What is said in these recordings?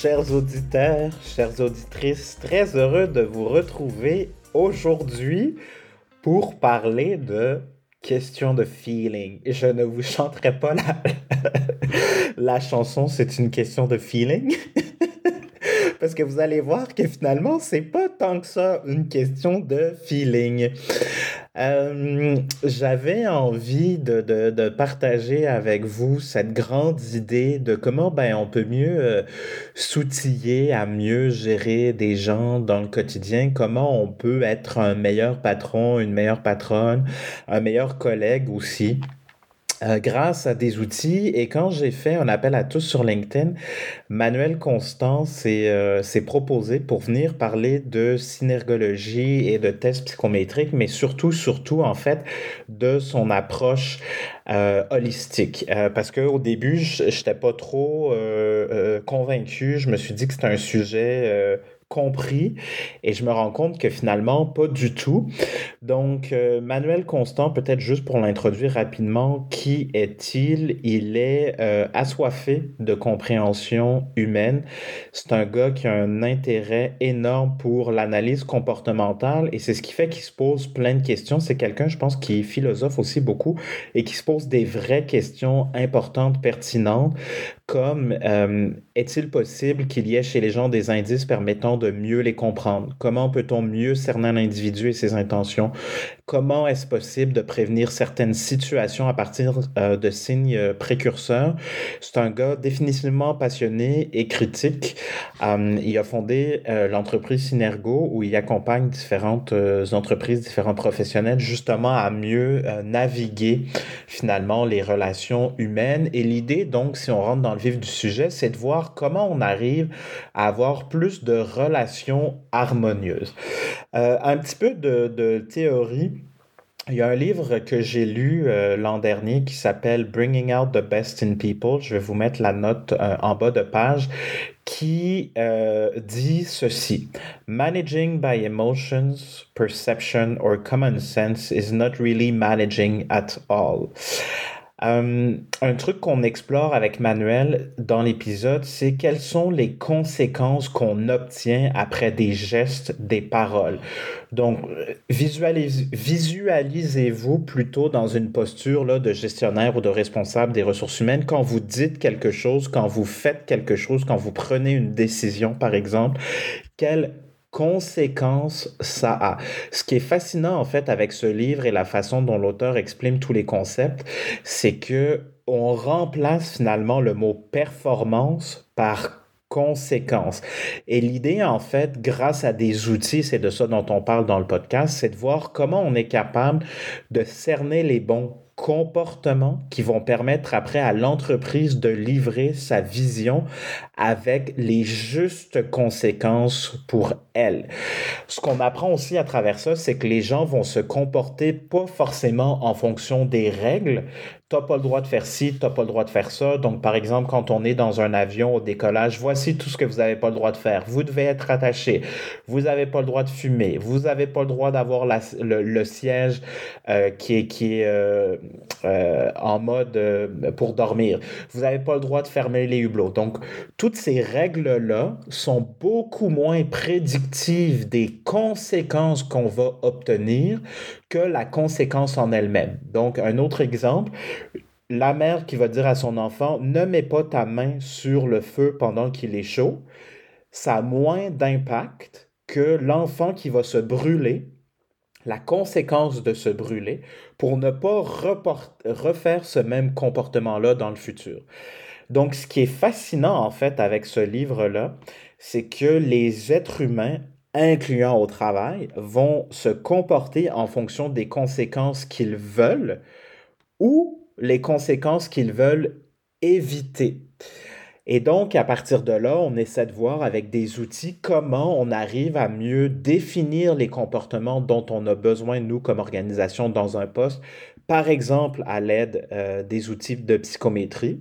Chers auditeurs, chères auditrices, très heureux de vous retrouver aujourd'hui pour parler de questions de feeling. Je ne vous chanterai pas la, la chanson, c'est une question de feeling. Parce que vous allez voir que finalement, c'est pas tant que ça une question de feeling. Euh, j'avais envie de, de, de, partager avec vous cette grande idée de comment ben, on peut mieux euh, s'outiller à mieux gérer des gens dans le quotidien, comment on peut être un meilleur patron, une meilleure patronne, un meilleur collègue aussi. Euh, grâce à des outils. Et quand j'ai fait un appel à tous sur LinkedIn, Manuel Constant s'est euh, proposé pour venir parler de synergologie et de tests psychométriques, mais surtout, surtout, en fait, de son approche euh, holistique. Parce qu'au début, je n'étais pas trop convaincu. Je me suis dit que c'était un sujet compris et je me rends compte que finalement pas du tout. Donc euh, Manuel Constant, peut-être juste pour l'introduire rapidement, qui est-il? Il est euh, assoiffé de compréhension humaine. C'est un gars qui a un intérêt énorme pour l'analyse comportementale et c'est ce qui fait qu'il se pose plein de questions. C'est quelqu'un, je pense, qui philosophe aussi beaucoup et qui se pose des vraies questions importantes, pertinentes, comme euh, est-il possible qu'il y ait chez les gens des indices permettant de mieux les comprendre? Comment peut-on mieux cerner l'individu et ses intentions? Comment est-ce possible de prévenir certaines situations à partir euh, de signes euh, précurseurs? C'est un gars définitivement passionné et critique. il a fondé l'entreprise Synergo où il accompagne différentes entreprises, différents professionnels justement à mieux naviguer finalement les relations humaines. Et l'idée donc, si on rentre dans vif du sujet, c'est de voir comment on arrive à avoir plus de relations harmonieuses. Euh, un petit peu de, de, théorie. Il y a un livre que j'ai lu euh, l'an dernier qui s'appelle Bringing Out the Best in People. Je vais vous mettre la note euh, en bas de page qui dit ceci. Managing by emotions, perception or common sense is not really managing at all. Euh, un truc qu'on explore avec Manuel dans l'épisode, c'est quelles sont les conséquences qu'on obtient après des gestes, des paroles. Donc, visualisez-vous plutôt dans une posture là, de gestionnaire ou de responsable des ressources humaines quand vous dites quelque chose, quand vous faites quelque chose, quand vous prenez une décision, par exemple. Quelle conséquences ça a. Ce qui est fascinant en fait avec ce livre et la façon dont l'auteur exprime tous les concepts, c'est que on remplace finalement le mot performance par conséquence. Et l'idée, en fait, grâce à des outils, c'est de ça dont on parle dans le podcast, c'est de voir comment on est capable de cerner les bons comportements qui vont permettre après à l'entreprise de livrer sa vision avec les justes conséquences pour elle. Ce qu'on apprend aussi à travers ça, c'est que les gens vont se comporter pas forcément en fonction des règles, t'as pas le droit de faire ci, t'as pas le droit de faire ça. Donc, par exemple, quand on est dans un avion au décollage, voici tout ce que vous n'avez pas le droit de faire. Vous devez être attaché. Vous n'avez pas le droit de fumer. Vous n'avez pas le droit d'avoir le, le, siège euh, qui est, qui est euh, euh, en mode pour dormir. Vous n'avez pas le droit de fermer les hublots. Donc, toutes ces règles-là sont beaucoup moins prédictives des conséquences qu'on va obtenir que la conséquence en elle-même. Donc, un autre exemple, la mère qui va dire à son enfant, ne mets pas ta main sur le feu pendant qu'il est chaud, ça a moins d'impact que l'enfant qui va se brûler, la conséquence de se brûler, pour ne pas refaire ce même comportement-là dans le futur. Donc, ce qui est fascinant, en fait, avec ce livre-là, c'est que les êtres humains incluant au travail, vont se comporter en fonction des conséquences qu'ils veulent ou les conséquences qu'ils veulent éviter. Et donc, à partir de là, on essaie de voir avec des outils comment on arrive à mieux définir les comportements dont on a besoin, nous, comme organisation, dans un poste, par exemple à l'aide euh, des outils de psychométrie.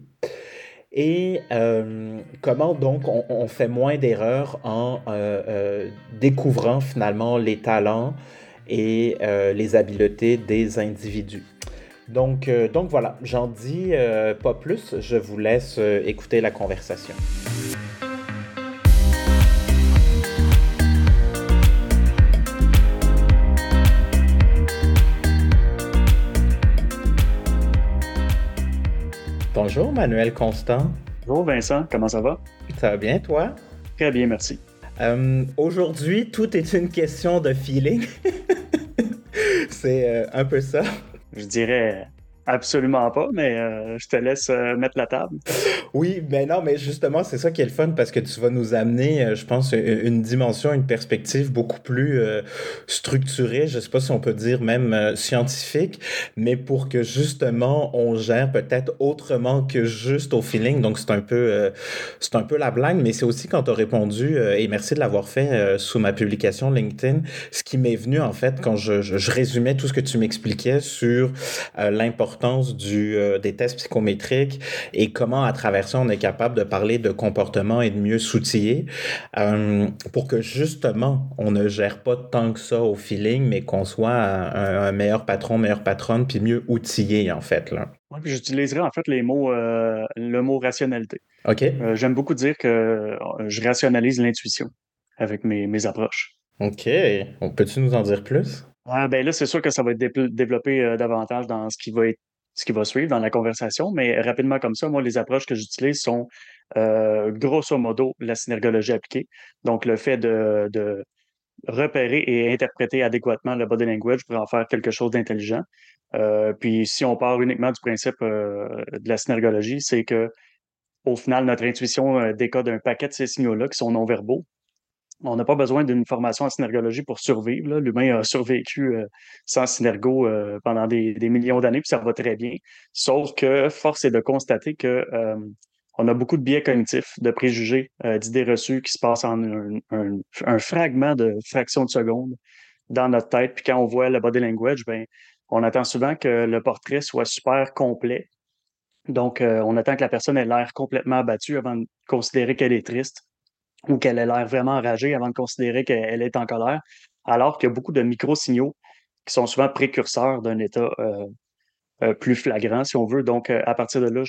Et euh, comment donc on, fait moins d'erreurs en euh, euh, découvrant finalement les talents et les habiletés des individus. Donc, donc voilà, j'en dis pas plus, je vous laisse écouter la conversation. Bonjour Manuel Constant. Bonjour Vincent, comment ça va? Ça va bien toi? Très bien, merci. Euh, aujourd'hui, tout est une question de feeling. C'est euh, un peu ça. Je dirais Absolument pas, mais euh, je te laisse euh, mettre la table. Oui, mais non, mais justement, c'est ça qui est le fun parce que tu vas nous amener, euh, je pense, une dimension, une perspective beaucoup plus structurée, je sais pas si on peut dire même scientifique, mais pour que justement on gère peut-être autrement que juste au feeling. Donc c'est un peu, c'est un peu la blague, mais c'est aussi quand tu as répondu, et merci de l'avoir fait sous ma publication LinkedIn, ce qui m'est venu en fait quand je, je, je résumais tout ce que tu m'expliquais sur l'importance du, euh, des tests psychométriques et comment, à travers ça, on est capable de parler de comportement et de mieux s'outiller euh, pour que justement, on ne gère pas tant que ça au feeling, mais qu'on soit un, meilleur patron, meilleure patronne, puis mieux outillé, en fait. Là. j'utiliserai en fait les mots, euh, le mot rationalité. OK. J'aime beaucoup dire que je rationalise l'intuition avec mes, mes approches. OK. Peux-tu nous en dire plus? Ah, ben là, c'est sûr que ça va être développé davantage dans ce qui va être ce qui va suivre dans la conversation, mais rapidement comme ça, moi, les approches que j'utilise sont euh, grosso modo la synergologie appliquée. Donc, le fait de, repérer et interpréter adéquatement le body language pour en faire quelque chose d'intelligent. Euh, puis, si on part uniquement du principe euh, de la synergologie, c'est que au final, notre intuition décode un paquet de ces signaux-là qui sont non-verbaux on n'a pas besoin d'une formation en synergologie pour survivre. L'humain a survécu euh, sans synergo euh, pendant des, millions d'années, puis ça va très bien. Sauf que force est de constater que euh, on a beaucoup de biais cognitifs, de préjugés, d'idées reçues qui se passent en un, fragment de fraction de seconde dans notre tête. Puis quand on voit le body language, ben, on attend souvent que le portrait soit super complet. Donc, on attend que la personne ait l'air complètement abattue avant de considérer qu'elle est triste ou qu'elle a l'air vraiment enragée avant de considérer qu'elle est en colère, alors qu'il y a beaucoup de micro-signaux qui sont souvent précurseurs d'un état euh, euh, plus flagrant, si on veut. Donc, euh, à partir de là,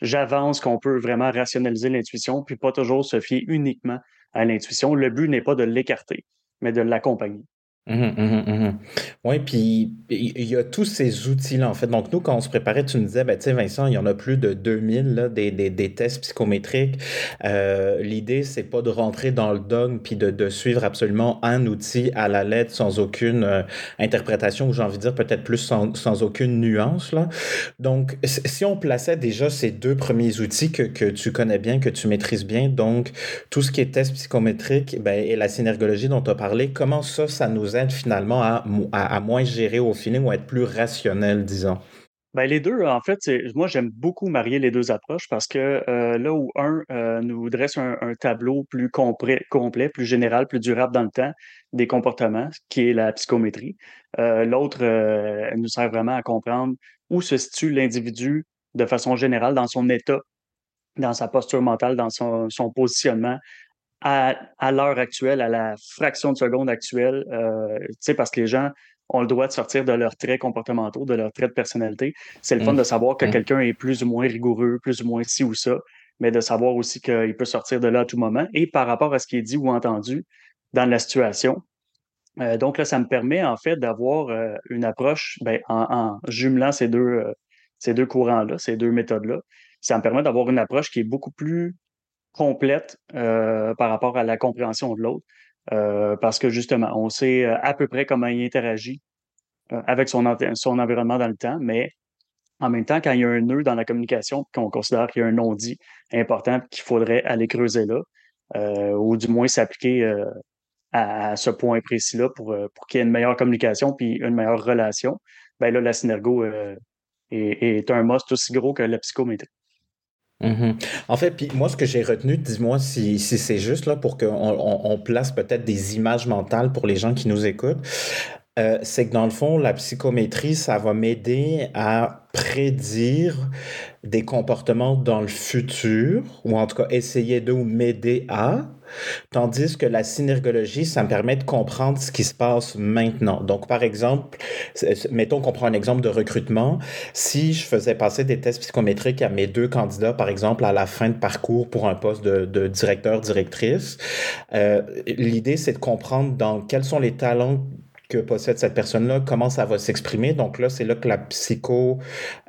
j'avance qu'on peut vraiment rationaliser l'intuition, puis pas toujours se fier uniquement à l'intuition. Le but n'est pas de l'écarter, mais de l'accompagner. Mmh, mmh, mmh, oui, puis il y a tous ces outils-là, en fait. Donc, nous, quand on se préparait, tu nous disais, ben, tu sais, Vincent, il y en a plus de 2000 là, des, des, des tests psychométriques. Euh, L'idée, c'est pas de rentrer dans le dogme puis de, de, suivre absolument un outil à la lettre sans aucune euh, interprétation, ou j'ai envie de dire peut-être plus sans, sans, aucune nuance. Là. Donc, si on plaçait déjà ces deux premiers outils que, que tu connais bien, que tu maîtrises bien, donc tout ce qui est test psychométrique ben, et la synergologie dont tu as parlé, comment ça, ça nous finalement à, à, moins gérer au feeling ou être plus rationnel, disons? Ben, les deux, en fait, moi, j'aime beaucoup marier les deux approches parce que euh, là où un euh, nous dresse un, tableau plus complet, plus général, plus durable dans le temps des comportements, qui est la psychométrie, euh, l'autre nous sert vraiment à comprendre où se situe l'individu de façon générale dans son état, dans sa posture mentale, dans son positionnement, à, à l'heure actuelle, à la fraction de seconde actuelle, euh, parce que les gens ont le droit de sortir de leurs traits comportementaux, de leurs traits de personnalité. C'est le fun mmh. de savoir que mmh. quelqu'un est plus ou moins rigoureux, plus ou moins ci ou ça, mais de savoir aussi qu'il peut sortir de là à tout moment et par rapport à ce qui est dit ou entendu dans la situation. Euh, donc là, ça me permet en fait d'avoir euh, une approche ben, en, en, jumelant ces deux, euh, ces deux courants-là, ces deux méthodes-là. Ça me permet d'avoir une approche qui est beaucoup plus complète euh, par rapport à la compréhension de l'autre. Euh, parce que justement, on sait euh, à peu près comment il interagit avec son, environnement dans le temps, mais en même temps, quand il y a un nœud dans la communication, qu'on considère qu'il y a un non-dit important qu'il faudrait aller creuser là, ou du moins s'appliquer à, ce point précis-là pour, pour qu'il y ait une meilleure communication puis une meilleure relation, ben là, la synergo est, un must aussi gros que la psychométrie. Mmh en fait, puis moi, ce que j'ai retenu, dis-moi si, si c'est juste là pour qu'on on, place peut-être des images mentales pour les gens qui nous écoutent. Euh, c'est que dans le fond, la psychométrie, ça va m'aider à prédire des comportements dans le futur, ou en tout cas essayer de m'aider à, tandis que la synergologie, ça me permet de comprendre ce qui se passe maintenant. Donc, par exemple, mettons qu'on prend un exemple de recrutement. Si je faisais passer des tests psychométriques à mes deux candidats, par exemple, à la fin de parcours pour un poste de, directeur, directrice, euh, l'idée, c'est de comprendre dans quels sont les talents que possède cette personne-là, comment ça va s'exprimer. Donc là, c'est là que la psycho,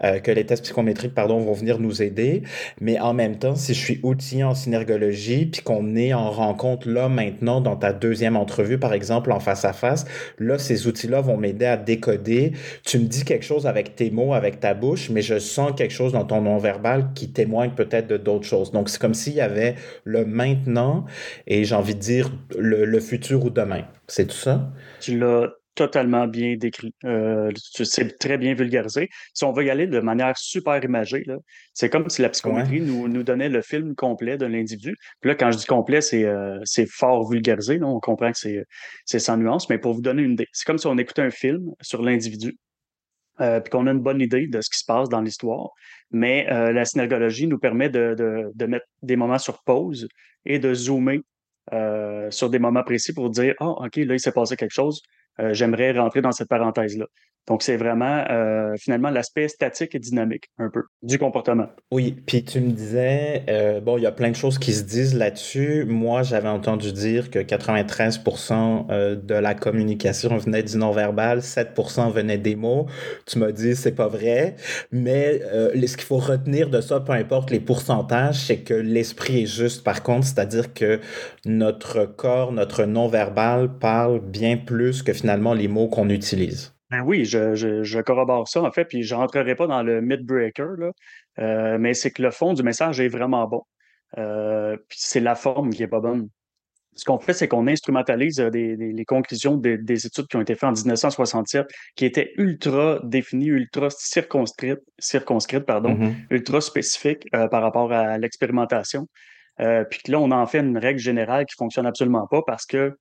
euh, que les tests psychométriques, pardon, vont venir nous aider. Mais en même temps, si je suis outillé en synergologie, puis qu'on est en rencontre là maintenant dans ta deuxième entrevue, par exemple, en face à face, là, ces outils-là vont m'aider à décoder. Tu me dis quelque chose avec tes mots, avec ta bouche, mais je sens quelque chose dans ton non-verbal qui témoigne peut-être de d'autres choses. Donc, c'est comme s'il y avait le maintenant et j'ai envie de dire le, le futur ou demain. C'est tout ça? Tu l'as totalement bien décrit. Euh, c'est très bien vulgarisé. Si on veut y aller de manière super imagée, c'est comme si la psychométrie nous, nous donnait le film complet de l'individu. Puis là, quand je dis complet, c'est euh, fort vulgarisé. On comprend que c'est sans nuance, mais pour vous donner une idée, c'est comme si on écoutait un film sur l'individu. Euh, puis qu'on a une bonne idée de ce qui se passe dans l'histoire. Mais euh, la synergologie nous permet de, de, de, mettre des moments sur pause et de zoomer euh, sur des moments précis pour dire Ah, OK, là, il s'est passé quelque chose. Euh, j'aimerais rentrer dans cette parenthèse-là. Donc, c'est vraiment euh, finalement l'aspect statique et dynamique, un peu, du comportement. Oui, puis tu me disais, euh, bon, il y a plein de choses qui se disent là-dessus. Moi, j'avais entendu dire que 93% euh, de la communication venait du non-verbal, 7% venait des mots. Tu m'as dit, c'est pas vrai. Mais ce qu'il faut retenir de ça, peu importe les pourcentages, c'est que l'esprit est juste, par contre, c'est-à-dire que notre corps, notre non-verbal parle bien plus que finalement les mots qu'on utilise. Ben oui, je, je, je, corrobore ça, en fait, puis je rentrerai pas dans le mid-breaker, là, euh, mais c'est que le fond du message est vraiment bon. Euh, puis c'est la forme qui est pas bonne. Ce qu'on fait, c'est qu'on instrumentalise euh, des, des, les conclusions des, des, études qui ont été faites en 1967, qui étaient ultra définies, ultra circonscrites, circonscrites pardon, mm -hmm. ultra spécifiques euh, par rapport à l'expérimentation. Puis là, on en fait une règle générale qui fonctionne absolument pas parce que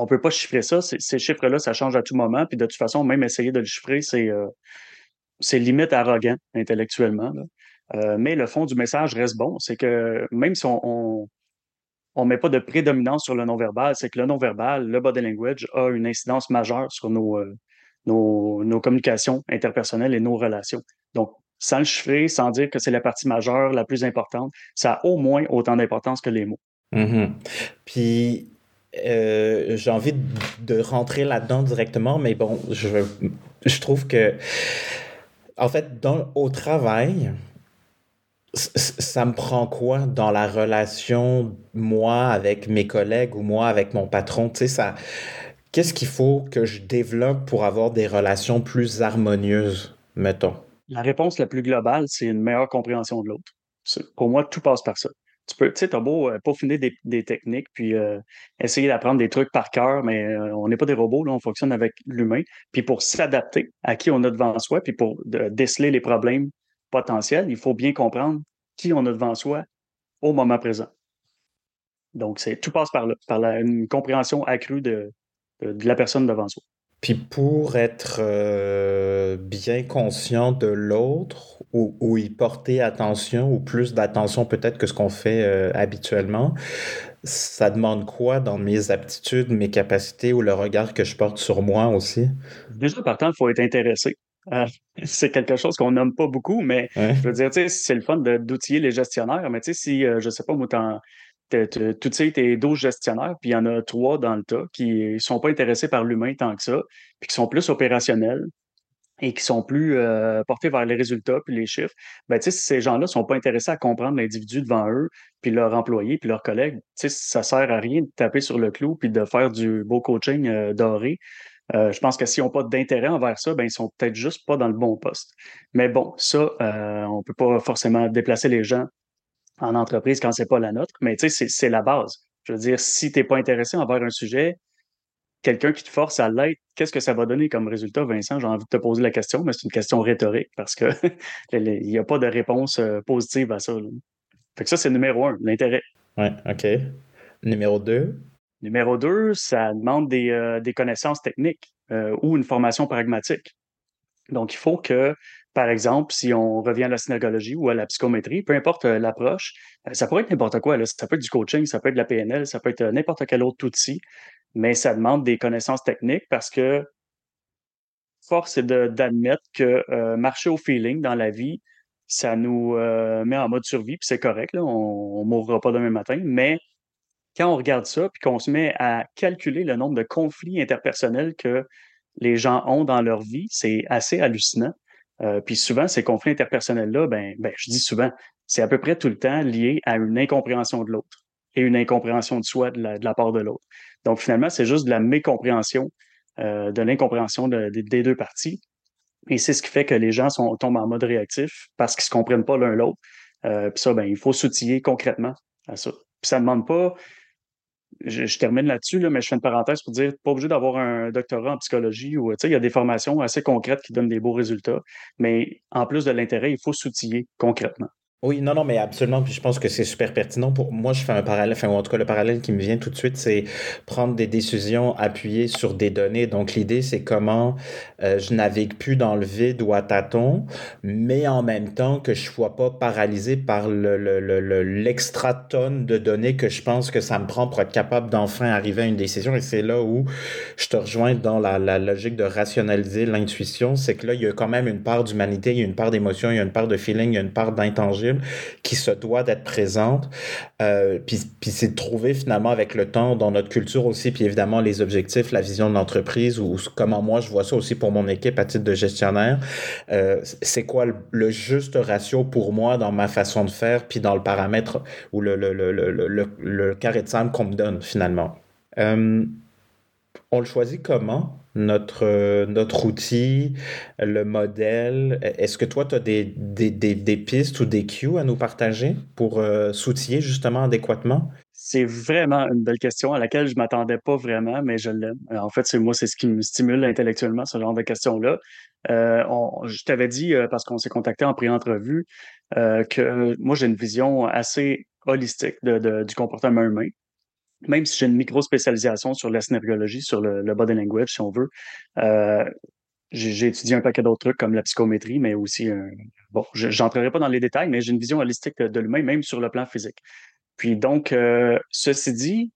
on peut pas chiffrer ça. Ces chiffres-là, ça change à tout moment. Puis de toute façon, même essayer de le chiffrer, c'est euh, limite arrogant intellectuellement. Euh, mais le fond du message reste bon. C'est que même si on, on met pas de prédominance sur le non-verbal, c'est que le non-verbal, le body language, a une incidence majeure sur nos, euh, nos, nos, communications interpersonnelles et nos relations. Donc, sans le chiffrer, sans dire que c'est la partie majeure, la plus importante, ça a au moins autant d'importance que les mots. Mm -hmm. Puis, euh, j'ai envie de rentrer là-dedans directement, mais bon, je, je trouve que, en fait, dans, au travail, ça me prend quoi dans la relation, moi, avec mes collègues ou moi, avec mon patron? Tu sais, ça. Qu'est-ce qu'il faut que je développe pour avoir des relations plus harmonieuses, mettons? La réponse la plus globale, c'est une meilleure compréhension de l'autre. Pour moi, tout passe par ça tu peux, tu sais, t'as beau euh, peaufiner des, techniques, puis euh, essayer d'apprendre des trucs par cœur, mais euh, on n'est pas des robots, là, on fonctionne avec l'humain. Puis pour s'adapter à qui on a devant soi, puis pour déceler les problèmes potentiels, il faut bien comprendre qui on a devant soi au moment présent. Donc, c'est tout passe par là, par une compréhension accrue de la personne devant soi. Puis pour être euh, bien conscient de l'autre ou, ou, y porter attention ou plus d'attention peut-être que ce qu'on fait euh, habituellement, ça demande quoi dans mes aptitudes, mes capacités ou le regard que je porte sur moi aussi? Déjà, partant, il faut être intéressé. Euh, c'est quelque chose qu'on nomme pas beaucoup, mais ouais. je veux dire, c'est le fun d'outiller les gestionnaires. Mais tu sais, si, je sais pas, moi, tu sais, tes 12 gestionnaires, puis il y en a trois dans le tas qui sont pas intéressés par l'humain tant que ça, puis qui sont plus opérationnels et qui sont plus euh, portés vers les résultats puis les chiffres, ben, tu sais, ces gens-là sont pas intéressés à comprendre l'individu devant eux, puis leur employé, puis leurs collègues, tu sais, ça sert à rien de taper sur le clou puis de faire du beau coaching euh, doré. Euh, je pense que s'ils n'ont pas d'intérêt envers ça, ben, ils sont peut-être juste pas dans le bon poste. Mais bon, ça, on peut pas forcément déplacer les gens en entreprise quand c'est pas la nôtre, mais tu sais, c'est la base. Je veux dire, si t'es pas intéressé envers un sujet, quelqu'un qui te force à l'être, qu'est-ce que ça va donner comme résultat, Vincent? J'ai envie de te poser la question, mais c'est une question rhétorique parce que il n'y a pas de réponse euh, positive à ça. Là. Fait que ça, c'est numéro un, l'intérêt. Ouais, OK. Numéro deux? Numéro deux, ça demande des, euh, des connaissances techniques euh, ou une formation pragmatique. Donc, il faut que par exemple, si on revient à la synergologie ou à la psychométrie, peu importe euh, l'approche, euh, ça pourrait être n'importe quoi. Ça peut être du coaching, ça peut être de la PNL, ça peut être euh, n'importe quel autre outil, mais ça demande des connaissances techniques parce que force est d'admettre que marcher au feeling dans la vie, ça nous met en mode survie, puis c'est correct, on ne mourra pas demain matin, mais quand on regarde ça, puis qu'on se met à calculer le nombre de conflits interpersonnels que les gens ont dans leur vie, c'est assez hallucinant. Euh, puis souvent, ces conflits interpersonnels-là, ben, ben, je dis souvent, c'est à peu près tout le temps lié à une incompréhension de l'autre et une incompréhension de soi de la, part de l'autre. Donc finalement, c'est juste de la mécompréhension, euh, de l'incompréhension des deux parties. Et c'est ce qui fait que les gens sont, tombent en mode réactif parce qu'ils ne se comprennent pas l'un l'autre. Euh, puis ça, ben, il faut s'outiller concrètement à ça. Puis ça ne demande pas je, termine là-dessus, là, mais je fais une parenthèse pour dire, pas obligé d'avoir un doctorat en psychologie ou, tu il y a des formations assez concrètes qui donnent des beaux résultats, mais en plus de l'intérêt, il faut s'outiller concrètement. Oui, non, non, mais absolument. Puis je pense que c'est super pertinent. Pour moi, je fais un parallèle, enfin, en tout cas, le parallèle qui me vient tout de suite, c'est prendre des décisions appuyées sur des données. Donc, l'idée, c'est comment euh, je navigue plus dans le vide ou à tâtons, mais en même temps que je sois pas paralysé par le, le, l'extra tonne de données que je pense que ça me prend pour être capable d'enfin arriver à une décision. Et c'est là où je te rejoins dans la, la logique de rationaliser l'intuition. C'est que là, il y a quand même une part d'humanité, il y a une part d'émotion, il y a une part de feeling, il y a une part d'intangible qui se doit d'être présente. Euh, puis, puis c'est de trouver finalement avec le temps dans notre culture aussi, puis évidemment les objectifs, la vision de l'entreprise ou, comment moi je vois ça aussi pour mon équipe à titre de gestionnaire. Euh, c'est quoi le, juste ratio pour moi dans ma façon de faire, puis dans le paramètre ou le, le, le, carré de sable qu'on me donne finalement. Euh, on le choisit comment? Notre, euh, notre outil, le modèle. Est-ce que toi, tu as des, des, des, pistes ou des cues à nous partager pour euh, s'outiller justement adéquatement? C'est vraiment une belle question à laquelle je ne m'attendais pas vraiment, mais je l'aime. Euh, en fait, c'est moi, c'est ce qui me stimule intellectuellement, ce genre de questions-là. je t'avais dit, parce qu'on s'est contacté en pré-entrevue, que moi, j'ai une vision assez holistique de, du comportement humain même si j'ai une micro-spécialisation sur la synergologie, sur le, body language, si on veut, euh, j'ai étudié un paquet d'autres trucs comme la psychométrie, mais aussi, bon, je n'entrerai pas dans les détails, mais j'ai une vision holistique de, l'humain, même sur le plan physique. Puis donc, euh, ceci dit,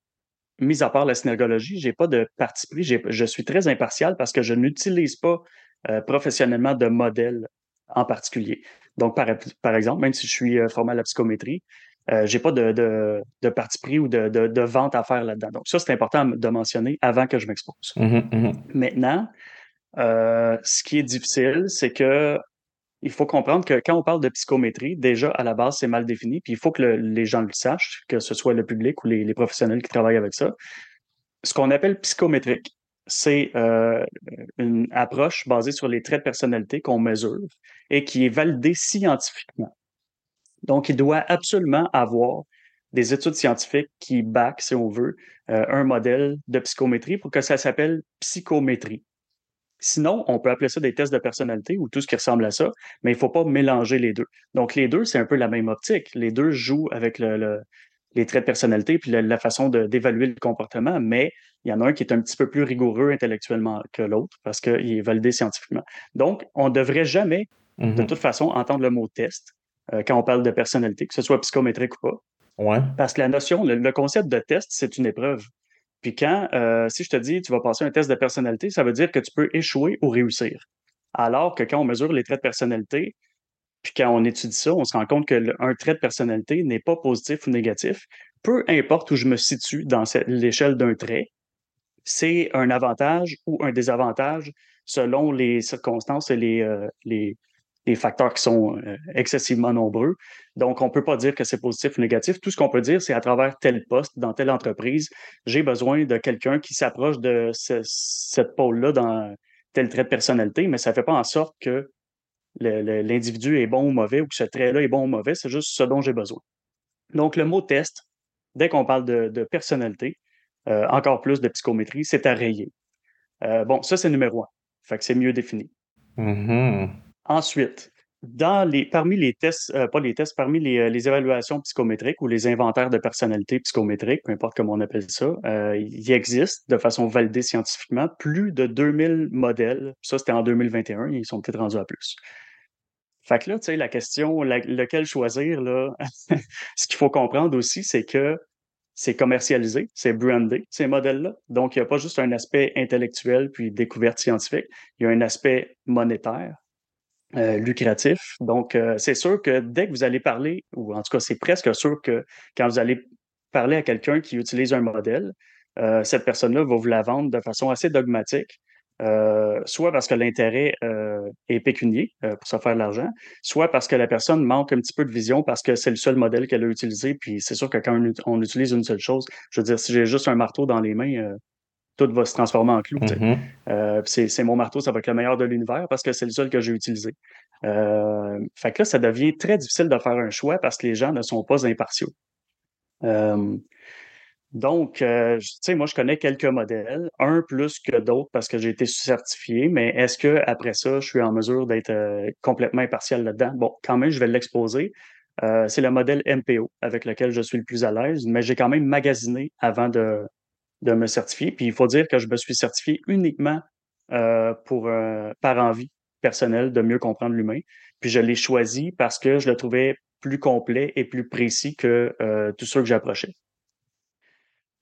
mis à part la synergologie, j'ai pas de parti pris, je suis très impartial parce que je n'utilise pas euh, professionnellement de modèle en particulier. Donc, par, par exemple, même si je suis formé à la psychométrie, euh, j'ai pas de, de, de, parti pris ou de, de, vente à faire là-dedans. Donc, ça, c'est important de mentionner avant que je m'expose. Mmh mmh Maintenant, euh, ce qui est difficile, c'est que il faut comprendre que quand on parle de psychométrie, déjà, à la base, c'est mal défini, puis il faut que les gens le sachent, que ce soit le public ou les, les professionnels qui travaillent avec ça. Ce qu'on appelle psychométrique, c'est euh, une approche basée sur les traits de personnalité qu'on mesure et qui est validée scientifiquement. Donc, il doit absolument avoir des études scientifiques qui back, si on veut, euh, un modèle de psychométrie pour que ça s'appelle psychométrie. Sinon, on peut appeler ça des tests de personnalité ou tout ce qui ressemble à ça, mais il ne faut pas mélanger les deux. Donc, les deux, c'est un peu la même optique. Les deux jouent avec les traits de personnalité puis la, façon d'évaluer le comportement, mais il y en a un qui est un petit peu plus rigoureux intellectuellement que l'autre parce qu'il est validé scientifiquement. Donc, on ne devrait jamais, de mm-hmm. toute façon, entendre le mot test euh, quand on parle de personnalité, que ce soit psychométrique ou pas. Ouais. Parce que la notion, le, concept de test, c'est une épreuve. Puis quand, euh, si je te dis, tu vas passer un test de personnalité, ça veut dire que tu peux échouer ou réussir. Alors que quand on mesure les traits de personnalité, puis quand on étudie ça, on se rend compte qu'un trait de personnalité n'est pas positif ou négatif. Peu importe où je me situe dans l'échelle d'un trait, c'est un avantage ou un désavantage selon les circonstances et les, euh, les, des facteurs qui sont euh, excessivement nombreux. Donc, on ne peut pas dire que c'est positif ou négatif. Tout ce qu'on peut dire, c'est à travers tel poste, dans telle entreprise, j'ai besoin de quelqu'un qui s'approche de cette pôle-là dans tel trait de personnalité, mais ça ne fait pas en sorte que l'individu est bon ou mauvais ou que ce trait-là est bon ou mauvais, c'est juste ce dont j'ai besoin. Donc, le mot test, dès qu'on parle de, personnalité, euh, encore plus de psychométrie, c'est à rayer. Euh, bon, ça, c'est numéro un. Fait que c'est mieux défini. Mm-hmm. Ensuite, dans les, parmi les tests, euh, pas les tests, parmi les, euh, les, évaluations psychométriques ou les inventaires de personnalité psychométrique, peu importe comment on appelle ça, euh, il existe de façon validée scientifiquement plus de 2000 modèles. Ça, c'était en 2021, ils sont peut-être rendus à plus. Fait que là, tu sais, la question, lequel choisir, là, ce qu'il faut comprendre aussi, c'est que c'est commercialisé, c'est brandé, ces modèles-là. Donc, il n'y a pas juste un aspect intellectuel puis découverte scientifique, il y a un aspect monétaire euh, lucratif. Donc, euh, c'est sûr que dès que vous allez parler, ou en tout cas, c'est presque sûr que quand vous allez parler à quelqu'un qui utilise un modèle, euh, cette personne-là va vous la vendre de façon assez dogmatique, euh, soit parce que l'intérêt euh, est pécunier pour se faire de l'argent, soit parce que la personne manque un petit peu de vision parce que c'est le seul modèle qu'elle a utilisé. Puis c'est sûr que quand on, utilise une seule chose, je veux dire, si j'ai juste un marteau dans les mains, tout va se transformer en clou. Mm-hmm. c'est mon marteau, ça va être le meilleur de l'univers parce que c'est le seul que j'ai utilisé. fait que là, ça devient très difficile de faire un choix parce que les gens ne sont pas impartiaux. Donc, euh, tu sais, moi, je connais quelques modèles, un plus que d'autres parce que j'ai été certifié, mais est-ce que après ça, je suis en mesure d'être euh, complètement impartial là-dedans? Bon, quand même, je vais l'exposer. Euh, c'est le modèle MPO avec lequel je suis le plus à l'aise, mais j'ai quand même magasiné avant de, de me certifier. Puis il faut dire que je me suis certifié uniquement pour par envie personnelle de mieux comprendre l'humain. Puis je l'ai choisi parce que je le trouvais plus complet et plus précis que tous ceux que j'approchais.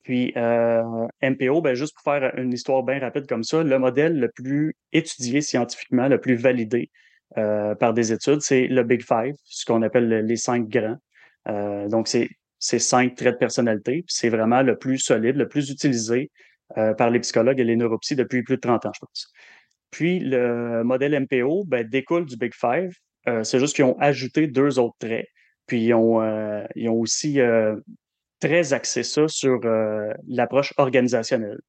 Puis euh, MPO, ben, juste pour faire une histoire bien rapide comme ça, le modèle le plus étudié scientifiquement, le plus validé euh, par des études, c'est le Big Five, ce qu'on appelle les cinq grands. Euh, donc, c'est cinq traits de personnalité. C'est vraiment le plus solide, le plus utilisé par les psychologues et les neuropsies depuis plus de 30 ans, je pense. Puis, le modèle MPO ben, découle du Big Five. c'est juste qu'ils ont ajouté deux autres traits. Puis, ils ont, ils ont aussi très axé ça sur euh, l'approche organisationnelle.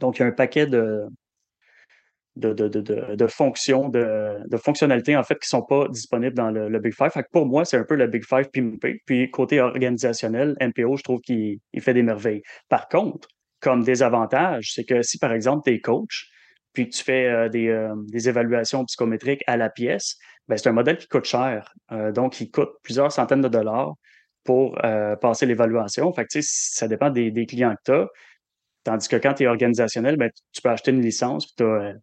Donc, il y a un paquet de, de, de, de, de fonctions, de, de, fonctionnalités, en fait, qui ne sont pas disponibles dans le, Big Five. Fait pour moi, c'est un peu le Big Five pimpé. Puis, côté organisationnel, MPO, je trouve qu'il fait des merveilles. Par contre, comme désavantage, c'est que si, par exemple, tu es coach, puis tu fais euh, des, euh, des, évaluations psychométriques à la pièce, ben, c'est un modèle qui coûte cher. donc, il coûte plusieurs centaines de dollars pour euh, passer l'évaluation. Fait que, ça dépend des, des clients que tu as. Tandis que quand tu es organisationnel, ben, tu peux acheter une licence, puis tu as,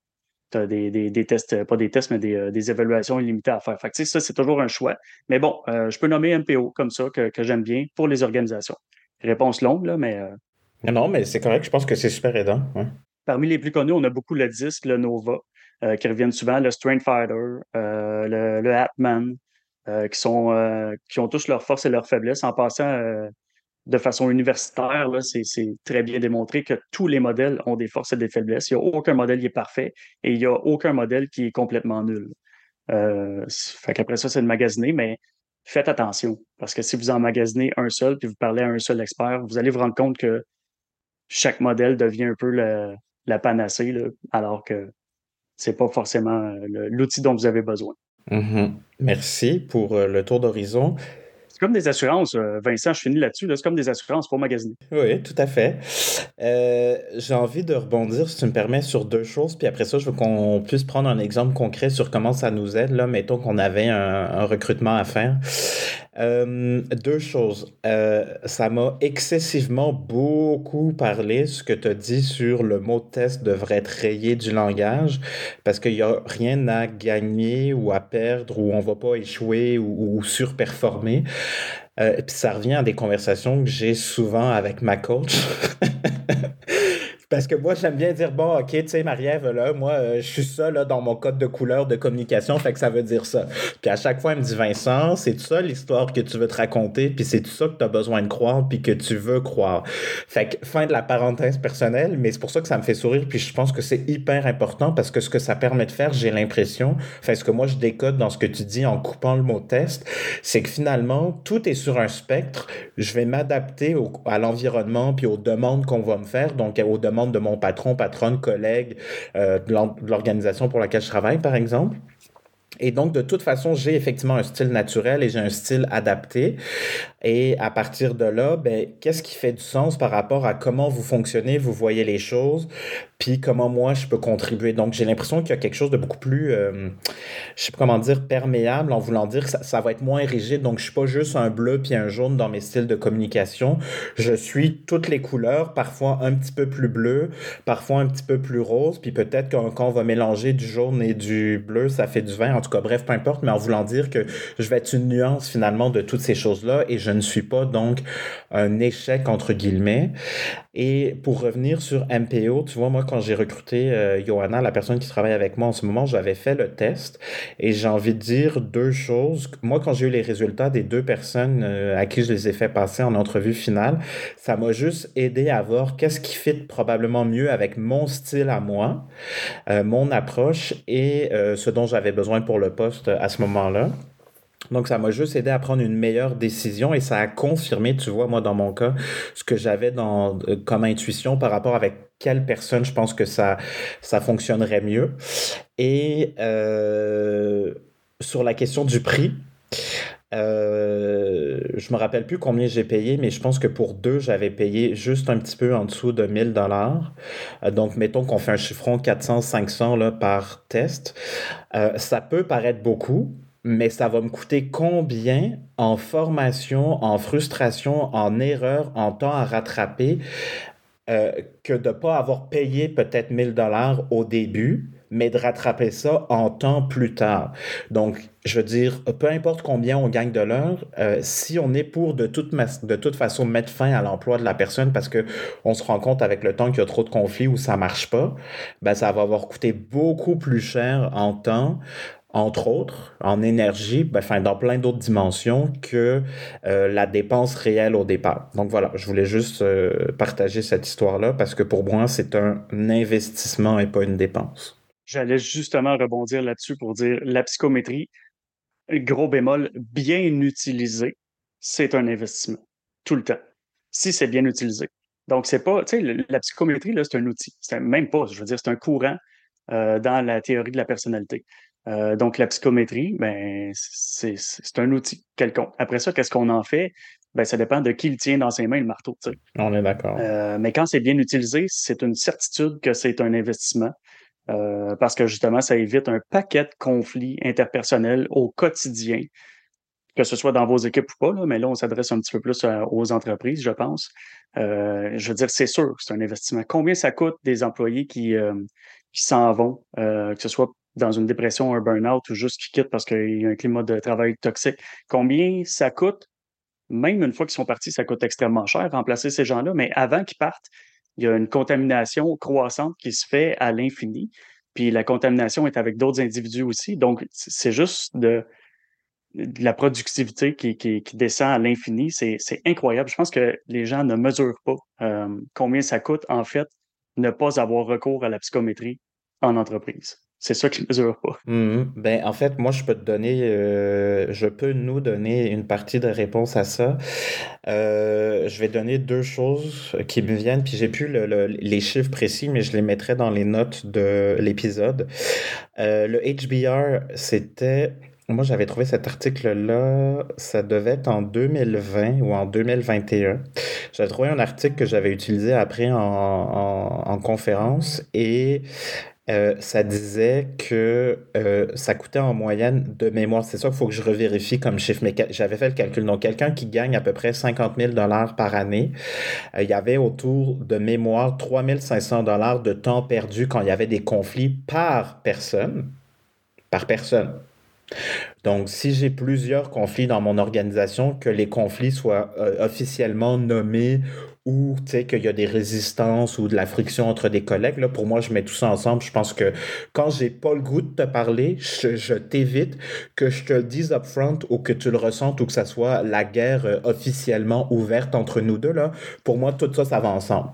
euh, des, des, des, tests, pas des tests, mais des, euh, des évaluations illimitées à faire. Fait que, ça, c'est toujours un choix. Mais bon, je peux nommer MPO comme ça, que, que j'aime bien pour les organisations. Réponse longue, là, mais. Non, mais c'est correct. Je pense que c'est super aidant. Parmi les plus connus, on a beaucoup le disque, le Nova, qui reviennent souvent, le Strength Fighter, le, le Atman, euh, qui, sont, euh, qui ont tous leurs forces et leurs faiblesses. En passant euh, de façon universitaire, c'est très bien démontré que tous les modèles ont des forces et des faiblesses. Il n'y a aucun modèle qui est parfait et il n'y a aucun modèle qui est complètement nul. Euh, qu'après ça, c'est de magasiner, mais faites attention. Parce que si vous emmagasinez un seul puis vous parlez à un seul expert, vous allez vous rendre compte que chaque modèle devient un peu la panacée, alors que c'est pas forcément l'outil dont vous avez besoin. Mhm. Merci pour euh, le tour d'horizon. Comme des assurances, euh, Vincent, je finis là-dessus. C'est comme des assurances pour magasiner. Oui, tout à fait. Euh, j'ai envie de rebondir, si tu me permets, sur deux choses. Puis après ça, je veux qu'on puisse prendre un exemple concret sur comment ça nous aide. Là, mettons qu'on avait un recrutement à faire. Euh, deux choses. Euh, ça m'a excessivement beaucoup parlé ce que tu as dit sur le mot test devrait être rayé du langage parce qu'il n'y a rien à gagner ou à perdre ou on va pas échouer ou, surperformer. Euh, ça revient à des conversations que j'ai souvent avec ma coach. Parce que moi, j'aime bien dire, bon, OK, tu sais, Marie-Ève, là, moi, euh, je suis ça, là, dans mon code de couleur de communication, fait que ça veut dire ça. Puis à chaque fois, elle me dit, Vincent, c'est ça l'histoire que tu veux te raconter, puis c'est ça que tu as besoin de croire, puis que tu veux croire. Fait que, fin de la parenthèse personnelle, mais c'est pour ça que ça me fait sourire, puis je pense que c'est hyper important, parce que ce que ça permet de faire, j'ai l'impression, enfin, ce que moi, je décode dans ce que tu dis en coupant le mot test, c'est que finalement, tout est sur un spectre. Je vais m'adapter à l'environnement, puis aux demandes qu'on va me faire, donc aux demandes de mon patron, patronne, collègue, euh, de l'organisation pour laquelle je travaille, par exemple. Et donc, de toute façon, j'ai effectivement un style naturel et j'ai un style adapté. Et à partir de là, ben, qu'est-ce qui fait du sens par rapport à comment vous fonctionnez, vous voyez les choses, puis comment moi je peux contribuer? Donc, j'ai l'impression qu'il y a quelque chose de beaucoup plus, euh, je sais pas comment dire, perméable en voulant dire que ça, va être moins rigide. Donc, je suis pas juste un bleu puis un jaune dans mes styles de communication. Je suis toutes les couleurs, parfois un petit peu plus bleu, parfois un petit peu plus rose, puis peut-être quand on va mélanger du jaune et du bleu, ça fait du vin. En tout cas, bref, peu importe, mais en voulant dire que je vais être une nuance finalement de toutes ces choses-là et je je ne suis pas donc un échec entre guillemets. Et pour revenir sur MPO, tu vois, moi, quand j'ai recruté euh, Johanna, la personne qui travaille avec moi en ce moment, j'avais fait le test et j'ai envie de dire deux choses. Moi, quand j'ai eu les résultats des deux personnes euh, à qui je les ai fait passer en entrevue finale, ça m'a juste aidé à voir qu'est-ce qui fit probablement mieux avec mon style à moi, euh, mon approche et ce dont j'avais besoin pour le poste à ce moment-là. Donc, ça m'a juste aidé à prendre une meilleure décision et ça a confirmé, tu vois, moi, dans mon cas, ce que j'avais dans, euh, comme intuition par rapport avec quelle personne je pense que ça, ça fonctionnerait mieux. Et euh, sur la question du prix, euh, je me rappelle plus combien j'ai payé, mais je pense que pour deux, j'avais payé juste un petit peu en dessous de 1000 dollars. Euh, donc, mettons qu'on fait un chiffron 400-500 là, par test. ça peut paraître beaucoup, mais ça va me coûter combien en formation, en frustration, en erreur, en temps à rattraper euh, que de ne pas avoir payé peut-être 1000 dollars au début, mais de rattraper ça en temps plus tard? Donc, je veux dire, peu importe combien on gagne de l'heure, euh, si on est pour de toute, façon mettre fin à l'emploi de la personne parce que on se rend compte avec le temps qu'il y a trop de conflits ou ça marche pas, ben ça va avoir coûté beaucoup plus cher en temps, entre autres, en énergie, ben, enfin, dans plein d'autres dimensions que euh, la dépense réelle au départ. Donc voilà, je voulais juste euh, partager cette histoire-là parce que pour moi, c'est un investissement et pas une dépense. J'allais justement rebondir là-dessus pour dire la psychométrie, gros bémol, bien utilisé, c'est un investissement, tout le temps, si c'est bien utilisé. Donc, c'est pas, tu sais, la psychométrie, là, c'est un outil. C'est même pas, je veux dire, c'est un courant euh, dans la théorie de la personnalité. Euh, donc, la psychométrie, ben, c'est un outil quelconque. Après ça, qu'est-ce qu'on en fait? Ben, ça dépend de qui le tient dans ses mains, le marteau. On est d'accord. Euh, mais quand c'est bien utilisé, c'est une certitude que c'est un investissement. Euh, parce que justement, ça évite un paquet de conflits interpersonnels au quotidien, que ce soit dans vos équipes ou pas, là, mais là, on s'adresse un petit peu plus aux entreprises, je pense. je veux dire, c'est sûr, c'est un investissement. Combien ça coûte des employés qui, qui s'en vont, que ce soit dans une dépression, un burn-out ou juste qui quittent parce qu'il y a un climat de travail toxique. Combien ça coûte? Même une fois qu'ils sont partis, ça coûte extrêmement cher remplacer ces gens-là, mais avant qu'ils partent, il y a une contamination croissante qui se fait à l'infini. Puis la contamination est avec d'autres individus aussi. Donc, c'est juste de, la productivité qui, descend à l'infini. C'est incroyable. Je pense que les gens ne mesurent pas euh, combien ça coûte, en fait, ne pas avoir recours à la psychométrie en entreprise. C'est ça qui ne mesure pas. Mhm. Ben, en fait, moi, je peux te donner, euh, je peux nous donner une partie de réponse à ça. Euh, je vais donner deux choses qui me viennent, puis j'ai plus les chiffres précis, mais je les mettrai dans les notes de l'épisode. Euh, le HBR, c'était, moi, j'avais trouvé cet article-là, ça devait être en 2020 ou en 2021. J'avais trouvé un article que j'avais utilisé après en, en conférence et euh, ça disait que euh, ça coûtait en moyenne de mémoire. C'est ça qu'il faut que je revérifie comme chiffre, mais j'avais fait le calcul. Donc, quelqu'un qui gagne à peu près 50 000 par année, euh, il y avait autour de mémoire 3 500 de temps perdu quand il y avait des conflits par personne. Par personne. Donc, si j'ai plusieurs conflits dans mon organisation, que les conflits soient officiellement nommés ou qu'il y a des résistances ou de la friction entre des collègues. Là, pour moi, je mets tout ça ensemble. Je pense que quand j'ai pas le goût de te parler, je, t'évite que je te le dise upfront ou que tu le ressentes ou que ça soit la guerre euh, officiellement ouverte entre nous deux. Là. Pour moi, tout ça, ça va ensemble.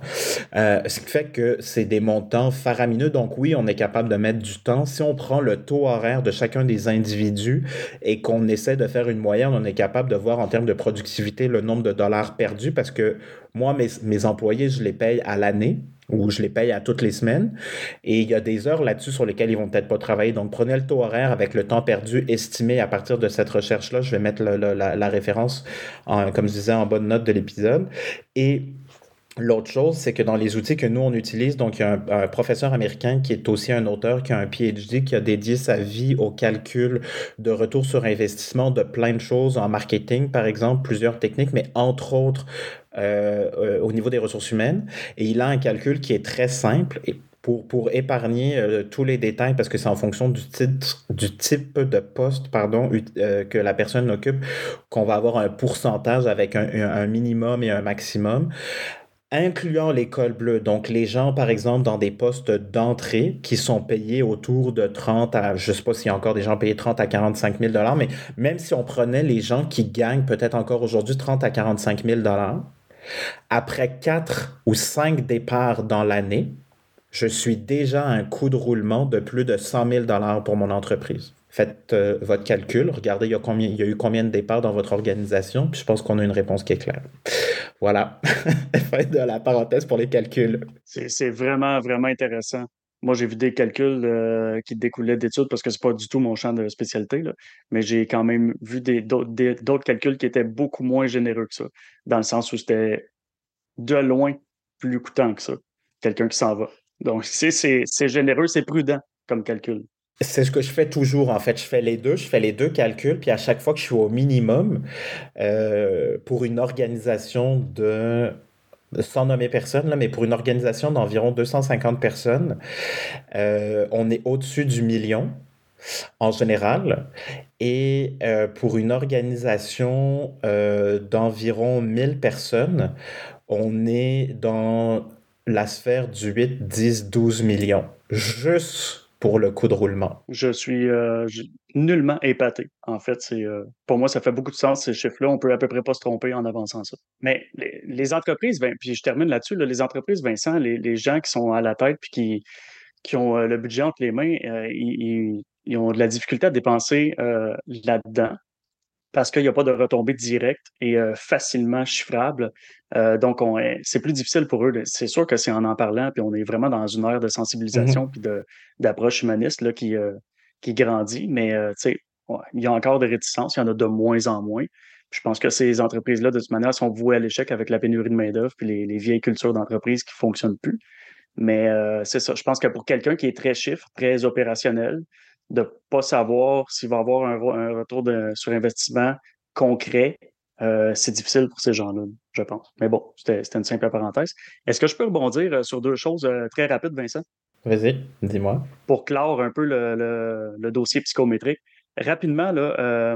Euh, ce qui fait que c'est des montants faramineux. Donc oui, on est capable de mettre du temps. Si on prend le taux horaire de chacun des individus et qu'on essaie de faire une moyenne, on est capable de voir en termes de productivité le nombre de dollars perdus parce que moi, mes, employés, je les paye à l'année ou je les paye à toutes les semaines. Et il y a des heures là-dessus sur lesquelles ils vont peut-être pas travailler. Donc, prenez le taux horaire avec le temps perdu estimé à partir de cette recherche-là. Je vais mettre la, référence, comme je disais, en bonne note de l'épisode. Et L'autre chose, c'est que dans les outils que nous, on utilise, donc il y a un, professeur américain qui est aussi un auteur, qui a un PhD, qui a dédié sa vie au calcul de retour sur investissement de plein de choses en marketing, par exemple, plusieurs techniques, mais entre autres euh, euh, au niveau des ressources humaines. Et il a un calcul qui est très simple. Et pour, pour épargner euh, tous les détails, parce que c'est en fonction du, titre, du type de poste pardon, que la personne occupe qu'on va avoir un pourcentage avec un, minimum et un maximum incluant l'école bleue. Donc, les gens, par exemple, dans des postes d'entrée qui sont payés autour de 30 à, je sais pas s'il y a encore des gens payés 30 à 45 000 dollars, mais même si on prenait les gens qui gagnent peut-être encore aujourd'hui 30 à 45 000 dollars, après 4 ou 5 départs dans l'année, je suis déjà à un coût de roulement de plus de 100 000 dollars pour mon entreprise. Faites euh, votre calcul, regardez il y, a combien, il y a eu combien de départs dans votre organisation, puis je pense qu'on a une réponse qui est claire. Voilà, fin de la parenthèse pour les calculs. C'est vraiment, vraiment intéressant. Moi, j'ai vu des calculs euh, qui découlaient d'études parce que c'est pas du tout mon champ de spécialité, là. mais j'ai quand même vu d'autres calculs qui étaient beaucoup moins généreux que ça, dans le sens où c'était de loin plus coûtant que ça, quelqu'un qui s'en va. Donc, c'est généreux, c'est prudent comme calcul. C'est ce que je fais toujours, en fait. Je fais les deux, je fais les deux calculs, puis à chaque fois que je suis au minimum, euh, pour une organisation de, sans nommer personne, mais pour une organisation d'environ 250 personnes, euh, on est au-dessus du million en général. Et euh, pour une organisation d'environ 1000 personnes, on est dans la sphère du 8, 10, 12 millions. Juste pour le coup de roulement. Je suis euh, nullement épaté. En fait, c'est euh, pour moi, ça fait beaucoup de sens, ces chiffres-là. On peut à peu près pas se tromper en avançant ça. Mais les, entreprises, puis je termine là-dessus, les entreprises, Vincent, les, gens qui sont à la tête puis qui, qui ont euh, le budget entre les mains, ils, ils, ont de la difficulté à dépenser là-dedans parce qu'il n'y a pas de retombée directe et euh, facilement chiffrable. Euh, donc, c'est plus difficile pour eux. C'est sûr que c'est en en parlant, puis on est vraiment dans une ère de sensibilisation mm-hmm. puis d'approche humaniste là, qui, euh, qui grandit, mais il y a encore des réticences, il y en a de moins en moins. je pense que ces entreprises-là, de toute manière, sont vouées à l'échec avec la pénurie de main-d'œuvre puis les, les, vieilles cultures d'entreprise qui ne fonctionnent plus. Mais c'est ça. Je pense que pour quelqu'un qui est très chiffre, très opérationnel, de ne pas savoir s'il va avoir un, retour de, sur investissement concret, euh, c'est difficile pour ces gens-là, je pense. Mais bon, c'était une simple parenthèse. Est-ce que je peux rebondir euh, sur deux choses euh, très rapides, Vincent? Vas-y, dis-moi. Pour clore un peu le, dossier psychométrique. Rapidement, là,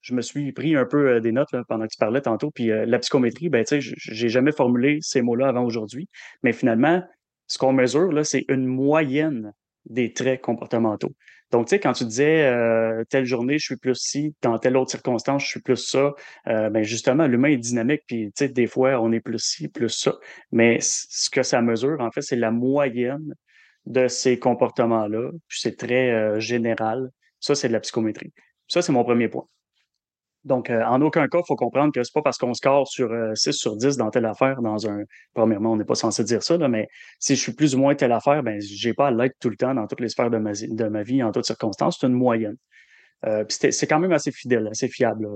je me suis pris un peu des notes pendant que tu parlais tantôt. Puis la psychométrie, ben, tu sais, j'ai jamais formulé ces mots-là avant aujourd'hui. Mais finalement, ce qu'on mesure, là, c'est une moyenne des traits comportementaux. Donc, tu sais, quand tu disais euh, telle journée, je suis plus ci, dans telle autre circonstance, je suis plus ça, euh, ben justement, l'humain est dynamique, puis tu sais, des fois, on est plus ci, plus ça. Mais ce que ça mesure, en fait, c'est la moyenne de ces comportements-là, puis c'est très euh, général. Ça, c'est de la psychométrie. Ça, c'est mon premier point. Donc, euh, en aucun cas, il faut comprendre que c'est pas parce qu'on score sur 6 euh, sur 10 dans telle affaire, dans un. Premièrement, on n'est pas censé dire ça, là, mais si je suis plus ou moins telle affaire, ben, j'ai pas à l'être tout le temps dans toutes les sphères de ma, de ma vie, en toutes circonstances. C'est une moyenne. Euh, c'est quand même assez fidèle, assez fiable.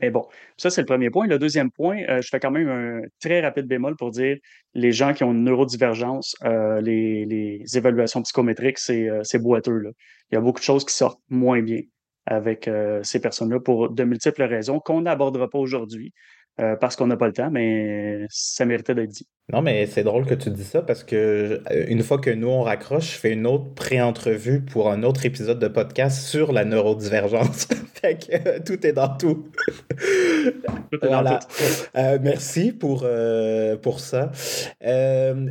Mais bon, ça, c'est le premier point. Le deuxième point, je fais quand même un très rapide bémol pour dire les gens qui ont une neurodivergence, les, les, évaluations psychométriques, c'est boiteux. Là. Il y a beaucoup de choses qui sortent moins bien avec euh, ces personnes-là pour de multiples raisons qu'on n'abordera pas aujourd'hui euh, parce qu'on n'a pas le temps, mais ça méritait d'être dit. Non, mais c'est drôle que tu dis ça parce que euh, une fois que nous on raccroche, je fais une autre pré-entrevue pour un autre épisode de podcast sur la neurodivergence. fait que euh, tout est dans tout. voilà. Euh, merci pour, pour ça.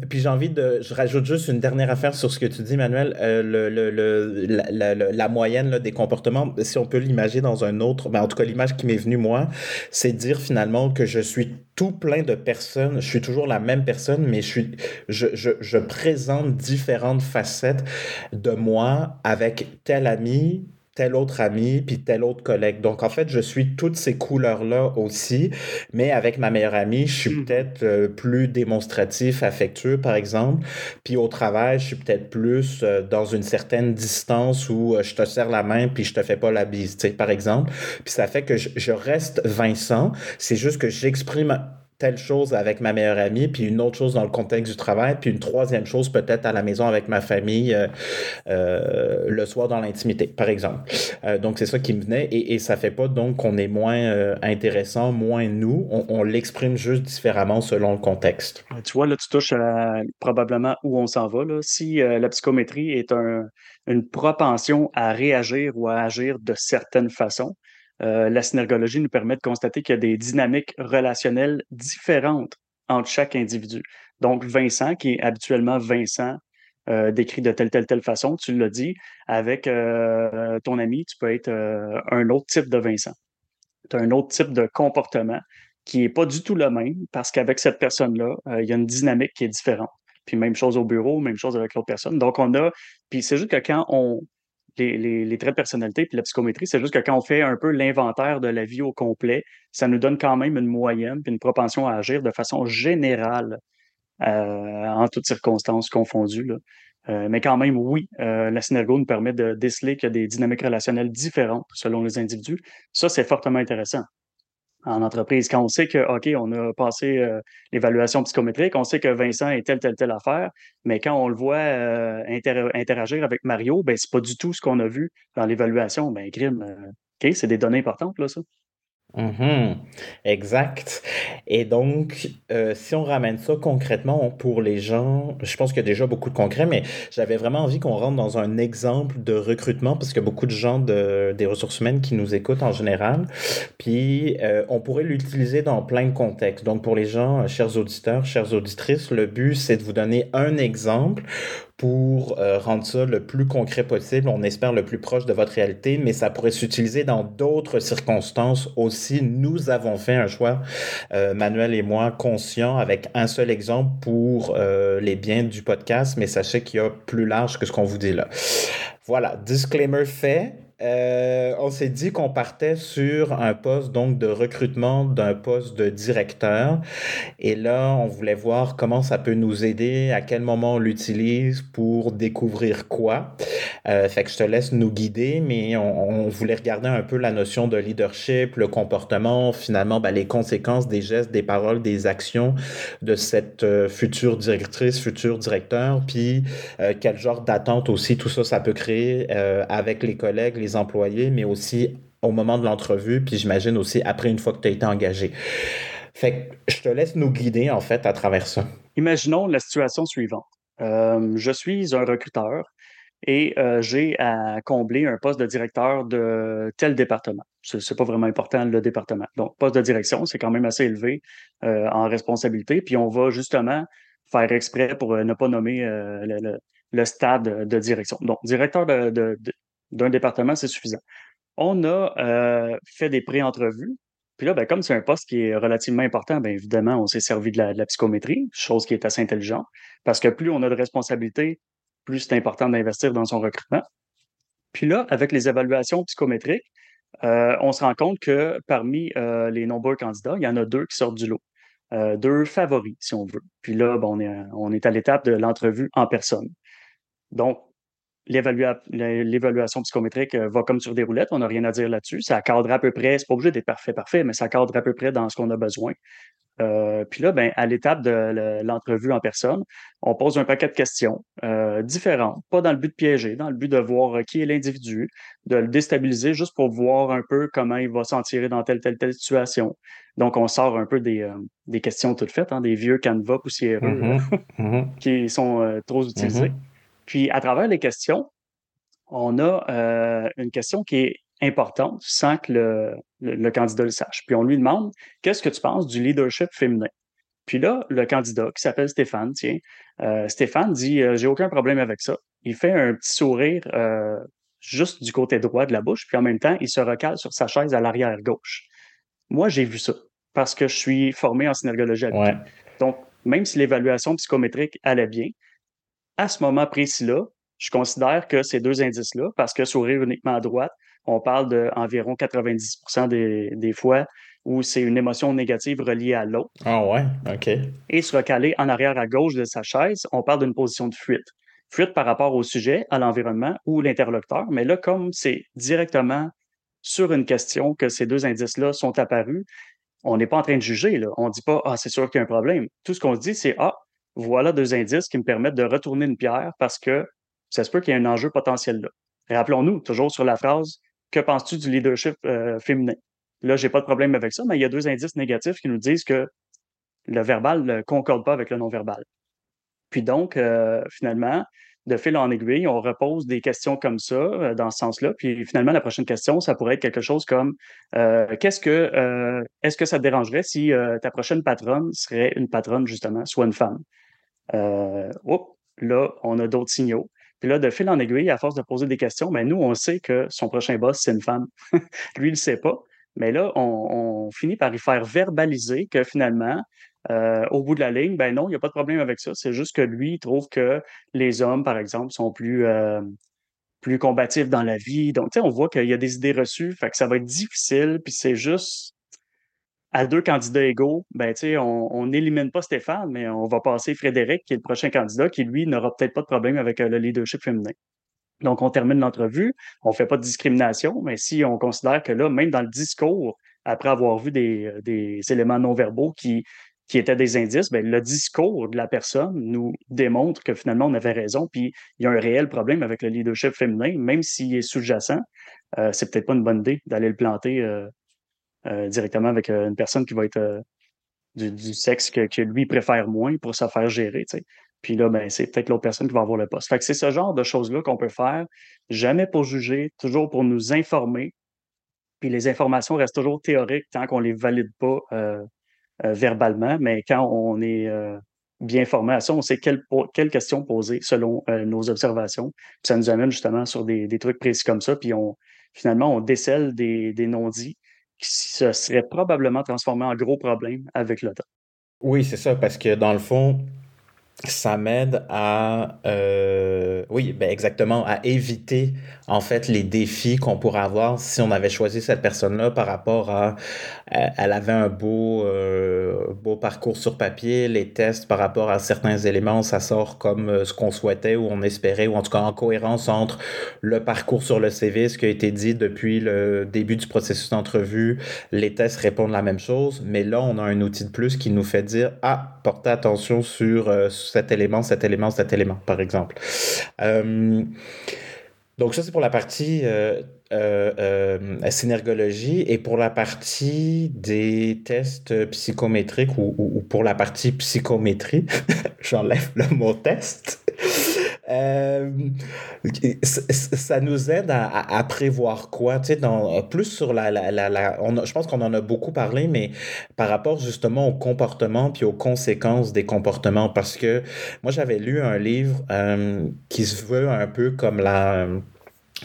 puis j'ai envie de. Je rajoute juste une dernière affaire sur ce que tu dis, Manuel. le, le, le la, la, la, moyenne là, des comportements, si on peut l'imaginer dans un autre. Ben, en tout cas, l'image qui m'est venue, moi, c'est dire finalement que je suis tout plein de personnes. Je suis toujours la même personne, mais je, suis, je, je, je présente différentes facettes de moi avec tel ami, tel autre ami, puis tel autre collègue. Donc, en fait, je suis toutes ces couleurs-là aussi, mais avec ma meilleure amie, je suis hmm. peut-être euh, plus démonstratif, affectueux, par exemple. Puis au travail, je suis peut-être plus euh, dans une certaine distance où euh, je te serre la main, puis je te fais pas la bise, tu sais, par exemple. Puis ça fait que je, je reste Vincent. C'est juste que j'exprime telle chose avec ma meilleure amie, puis une autre chose dans le contexte du travail, puis une troisième chose peut-être à la maison avec ma famille euh, euh, le soir dans l'intimité, par exemple. Euh, donc c'est ça qui me venait et, et ça fait pas donc qu'on est moins intéressant, moins nous. On, l'exprime juste différemment selon le contexte. Tu vois, là, tu touches probablement où on s'en va. Là. Si la psychométrie est un, une propension à réagir ou à agir de certaines façons, euh, la synergologie nous permet de constater qu'il y a des dynamiques relationnelles différentes entre chaque individu. Donc, Vincent, qui est habituellement Vincent, euh, décrit de telle, telle, telle façon, tu l'as dit, avec euh, ton ami, tu peux être un autre type de Vincent. Tu as un autre type de comportement qui n'est pas du tout le même parce qu'avec cette personne-là, il y a une dynamique qui est différente. Puis même chose au bureau, même chose avec l'autre personne. Donc, on a. Puis c'est juste que quand on, les, traits de personnalité puis la psychométrie, c'est juste que quand on fait un peu l'inventaire de la vie au complet, ça nous donne quand même une moyenne puis une propension à agir de façon générale euh, en toutes circonstances confondues. Euh, mais quand même, oui, euh, la synergo nous permet de déceler qu'il y a des dynamiques relationnelles différentes selon les individus. Ça, c'est fortement intéressant en entreprise. Quand on sait que, OK, on a passé euh, l'évaluation psychométrique, on sait que Vincent est telle, telle, telle affaire, mais quand on le voit euh, interagir avec Mario, ben, c'est pas du tout ce qu'on a vu dans l'évaluation. Ben, Grim, euh, OK, c'est des données importantes, là, ça. Mhm. Exact. Et donc, euh, si on ramène ça concrètement pour les gens, je pense qu'il y a déjà beaucoup de concret, mais j'avais vraiment envie qu'on rentre dans un exemple de recrutement parce qu'il y a beaucoup de gens de, des ressources humaines qui nous écoutent en général. Puis, euh, on pourrait l'utiliser dans plein de contextes. Donc, pour les gens, chers auditeurs, chères auditrices, le but, c'est de vous donner un exemple pour euh, rendre ça le plus concret possible, on espère le plus proche de votre réalité, mais ça pourrait s'utiliser dans d'autres circonstances aussi. Nous avons fait un choix, euh, Manuel et moi, conscient avec un seul exemple pour euh, les biens du podcast, mais sachez qu'il y a plus large que ce qu'on vous dit là. Voilà, disclaimer fait. Euh, on s'est dit qu'on partait sur un poste donc de recrutement d'un poste de directeur. Et là, on voulait voir comment ça peut nous aider, à quel moment on l'utilise pour découvrir quoi. Euh, fait que je te laisse nous guider, mais on, voulait regarder un peu la notion de leadership, le comportement, finalement, ben, les conséquences des gestes, des paroles, des actions de cette euh, future directrice, futur directeur, puis quel genre d'attente aussi tout ça, ça peut créer avec les collègues, les employés, mais aussi au moment de l'entrevue, puis j'imagine aussi après une fois que tu as été engagé. Fait que je te laisse nous guider en fait à travers ça. Imaginons la situation suivante. Euh, je suis un recruteur et euh, j'ai à combler un poste de directeur de tel département. Ce n'est pas vraiment important le département. Donc, poste de direction, c'est quand même assez élevé euh, en responsabilité. Puis on va justement faire exprès pour ne pas nommer le, stade de direction. Donc, directeur de, d'un département, c'est suffisant. On a euh, fait des pré-entrevues. Puis là, ben, comme c'est un poste qui est relativement important, bien évidemment, on s'est servi de la, psychométrie, chose qui est assez intelligente, parce que plus on a de responsabilités, plus c'est important d'investir dans son recrutement. Puis là, avec les évaluations psychométriques, euh, on se rend compte que parmi euh, les nombreux candidats, il y en a deux qui sortent du lot. deux favoris, si on veut. Puis là, ben, on, est, on est à l'étape de l'entrevue en personne. Donc, l'évaluation psychométrique euh, va comme sur des roulettes, on n'a rien à dire là-dessus. Ça cadre à peu près, c'est pas obligé d'être parfait, parfait, mais ça cadre à peu près dans ce qu'on a besoin. Euh, puis là, ben, à l'étape de l'entrevue en personne, on pose un paquet de questions euh, différentes, pas dans le but de piéger, dans le but de voir qui est l'individu, de le déstabiliser juste pour voir un peu comment il va s'en tirer dans telle, telle, telle situation. Donc, on sort un peu des, des questions toutes faites, hein, des vieux canevas poussiéreux mm-hmm. Mm-hmm. qui sont trop utilisés. Mm-hmm. Puis, à travers les questions, on a euh, une question qui est importante sans que le, candidat le sache. Puis, on lui demande Qu'est-ce que tu penses du leadership féminin? Puis là, le candidat, qui s'appelle Stéphane, tiens, euh, Stéphane dit euh, J'ai aucun problème avec ça. Il fait un petit sourire juste du côté droit de la bouche, puis en même temps, il se recale sur sa chaise à l'arrière gauche. Moi, j'ai vu ça parce que je suis formé en synergologie Donc, même si l'évaluation psychométrique allait bien, à ce moment précis-là, je considère que ces deux indices-là, parce que sourire uniquement à droite, on parle d'environ 90% des, des fois où c'est une émotion négative reliée à l'autre. Ah ouais, OK. Et se recaler en arrière à gauche de sa chaise, on parle d'une position de fuite. Fuite par rapport au sujet, à l'environnement ou l'interlocuteur. Mais là, comme c'est directement sur une question que ces deux indices-là sont apparus, on n'est pas en train de juger. Là. On ne dit pas Ah, c'est sûr qu'il y a un problème. Tout ce qu'on se dit, c'est Ah, voilà deux indices qui me permettent de retourner une pierre parce que ça se peut qu'il y ait un enjeu potentiel là. Rappelons-nous, toujours sur la phrase Que penses-tu du leadership euh, féminin? Là, j'ai pas de problème avec ça, mais il y a deux indices négatifs qui nous disent que le verbal ne concorde pas avec le non-verbal. Puis donc, euh, finalement, de fil en aiguille, on repose des questions comme ça, euh, dans ce sens-là. Puis finalement, la prochaine question, ça pourrait être quelque chose comme qu'est-ce que est-ce que ça te dérangerait si ta prochaine patronne serait une patronne, justement, soit une femme? Oh, là, on a d'autres signaux. Puis là, de fil en aiguille, à force de poser des questions, ben nous, on sait que son prochain boss, c'est une femme. Lui, il ne sait pas. Mais là, on, finit par y faire verbaliser que finalement, euh, au bout de la ligne, ben non, il n'y a pas de problème avec ça. C'est juste que lui, il trouve que les hommes, par exemple, sont plus, euh, plus combatifs dans la vie. Donc, tu sais, on voit qu'il y a des idées reçues, fait que ça va être difficile, puis c'est juste à deux candidats égaux, ben, on n'élimine pas Stéphane, mais on va passer Frédéric, qui est le prochain candidat, qui, lui, n'aura peut-être pas de problème avec euh, le leadership féminin. Donc, on termine l'entrevue. On ne fait pas de discrimination, mais si on considère que là, même dans le discours, après avoir vu des, euh, des éléments non-verbaux qui, qui étaient des indices, ben, le discours de la personne nous démontre que finalement, on avait raison, puis il y a un réel problème avec le leadership féminin, même s'il est sous-jacent. Euh, c'est peut-être pas une bonne idée d'aller le planter euh, directement avec euh, une personne qui va être euh, du, sexe que, lui préfère moins pour se faire gérer. Puis là, ben, c'est peut-être l'autre personne qui va avoir le poste. Fait que c'est ce genre de choses-là qu'on peut faire, jamais pour juger, toujours pour nous informer. Puis les informations restent toujours théoriques tant qu'on ne les valide pas verbalement, mais quand on est bien formé à ça, on sait quelles questions poser selon nos observations. Puis ça nous amène justement sur des, trucs précis comme ça. Puis on, finalement, on décèle des, des non-dits se serait probablement transformé en gros problème avec le temps. Oui, c'est ça, parce que dans le fond, ça m'aide à, euh, oui, ben exactement, à éviter en fait les défis qu'on pourrait avoir si on avait choisi cette personne-là par rapport à, elle avait un beau, euh, beau parcours sur papier, les tests par rapport à certains éléments, ça sort comme euh, ce qu'on souhaitait ou on espérait, ou en tout cas en cohérence entre le parcours sur le CV, ce qui a été dit depuis le début du processus d'entrevue, les tests répondent la même chose, mais là on a un outil de plus qui nous fait dire, ah, portez attention sur cet élément, cet élément, cet élément, par exemple. Euh, donc ça, c'est pour la partie euh, euh, synergologie et pour la partie des tests psychométriques ou pour la partie psychométrie, j'enlève le mot test. Euh, ça nous aide à, prévoir quoi, tu sais, dans, plus sur la, la, la, on je pense qu'on en a beaucoup parlé, mais par rapport justement au comportement puis aux conséquences des comportements, parce que moi j'avais lu un livre euh, qui se veut un peu comme la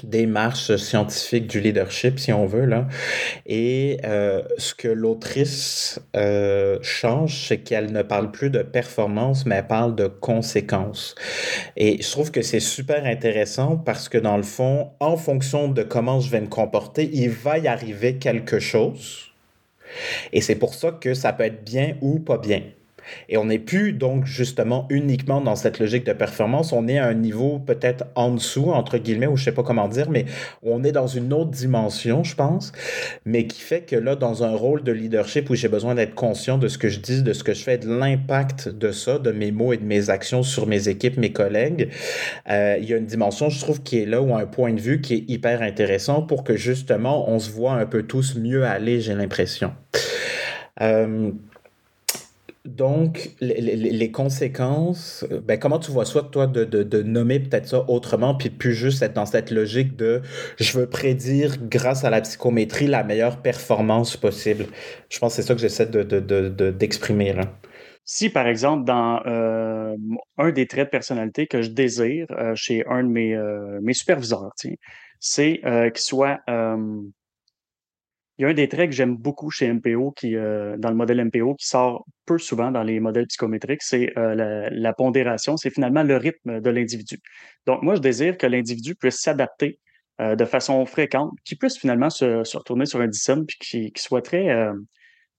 démarche scientifique du leadership, si on veut. Là. Et euh, ce que l'autrice euh, change, c'est qu'elle ne parle plus de performance, mais elle parle de conséquences. Et je trouve que c'est super intéressant parce que dans le fond, en fonction de comment je vais me comporter, il va y arriver quelque chose. Et c'est pour ça que ça peut être bien ou pas bien. Et on n'est plus donc justement uniquement dans cette logique de performance, on est à un niveau peut-être en dessous, entre guillemets, ou je sais pas comment dire, mais on est dans une autre dimension, je pense, mais qui fait que là, dans un rôle de leadership où j'ai besoin d'être conscient de ce que je dis, de ce que je fais, de l'impact de ça, de mes mots et de mes actions sur mes équipes, mes collègues, euh, il y a une dimension, je trouve, qui est là, ou un point de vue qui est hyper intéressant pour que justement, on se voit un peu tous mieux aller, j'ai l'impression. Euh, donc, les, conséquences, ben, comment tu vois ça, toi, de, de, nommer peut-être ça autrement, puis de plus juste être dans cette logique de je veux prédire, grâce à la psychométrie, la meilleure performance possible? Je pense que c'est ça que j'essaie d'exprimer. De, si, par exemple, dans euh, un des traits de personnalité que je désire euh, chez un de mes, euh, mes superviseurs, c'est qu'il soit il y a un des traits que j'aime beaucoup chez MPO, qui, euh, dans le modèle MPO, qui sort peu souvent dans les modèles psychométriques, c'est euh, la, pondération, c'est finalement le rythme de l'individu. Donc, moi, je désire que l'individu puisse s'adapter euh, de façon fréquente, qu'il puisse finalement se, retourner sur un DSM, puis qu'il soit très,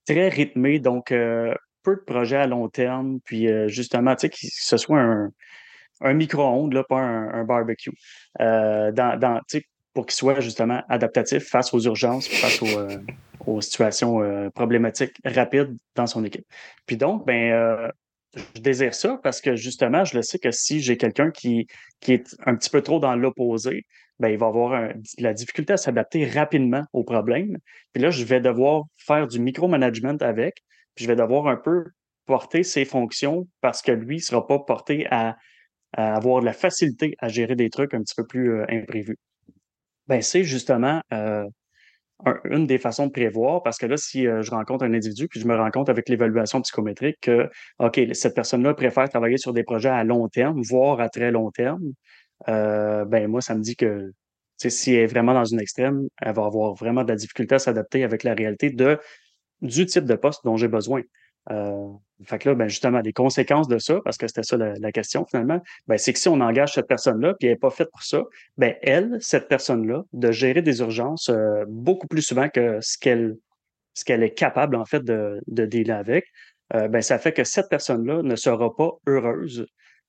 très rythmé, donc peu de projets à long terme, puis justement, tu sais, que ce soit un, un micro-ondes, pas un, barbecue. dans, dans, pour qu'il soit justement adaptatif face aux urgences, face aux, euh, aux situations problématiques rapides dans son équipe. Puis donc, ben, je désire ça parce que justement, je le sais que si j'ai quelqu'un qui, qui est un petit peu trop dans l'opposé, ben, il va avoir la difficulté à s'adapter rapidement au problème. Puis là, je vais devoir faire du micromanagement avec, puis je vais devoir un peu porter ses fonctions parce que lui ne sera pas porté à, avoir de la facilité à gérer des trucs un petit peu plus euh, imprévus. Ben, c'est justement euh, une des façons de prévoir, parce que là, si euh, je rencontre un individu, puis je me rends compte avec l'évaluation psychométrique que, OK, cette personne-là préfère travailler sur des projets à long terme, voire à très long terme, euh, ben moi, ça me dit que si elle est vraiment dans une extrême, elle va avoir vraiment de la difficulté à s'adapter avec la réalité de, du type de poste dont j'ai besoin. Fait que là, ben justement, les conséquences de ça, parce que c'était ça la, question finalement, ben, c'est que si on engage cette personne-là, puis elle n'est pas faite pour ça, ben elle, cette personne-là, de gérer des urgences euh, beaucoup plus souvent que ce qu'elle ce qu'elle est capable en fait de, de dealer avec, euh, ben ça fait que cette personne-là ne sera pas heureuse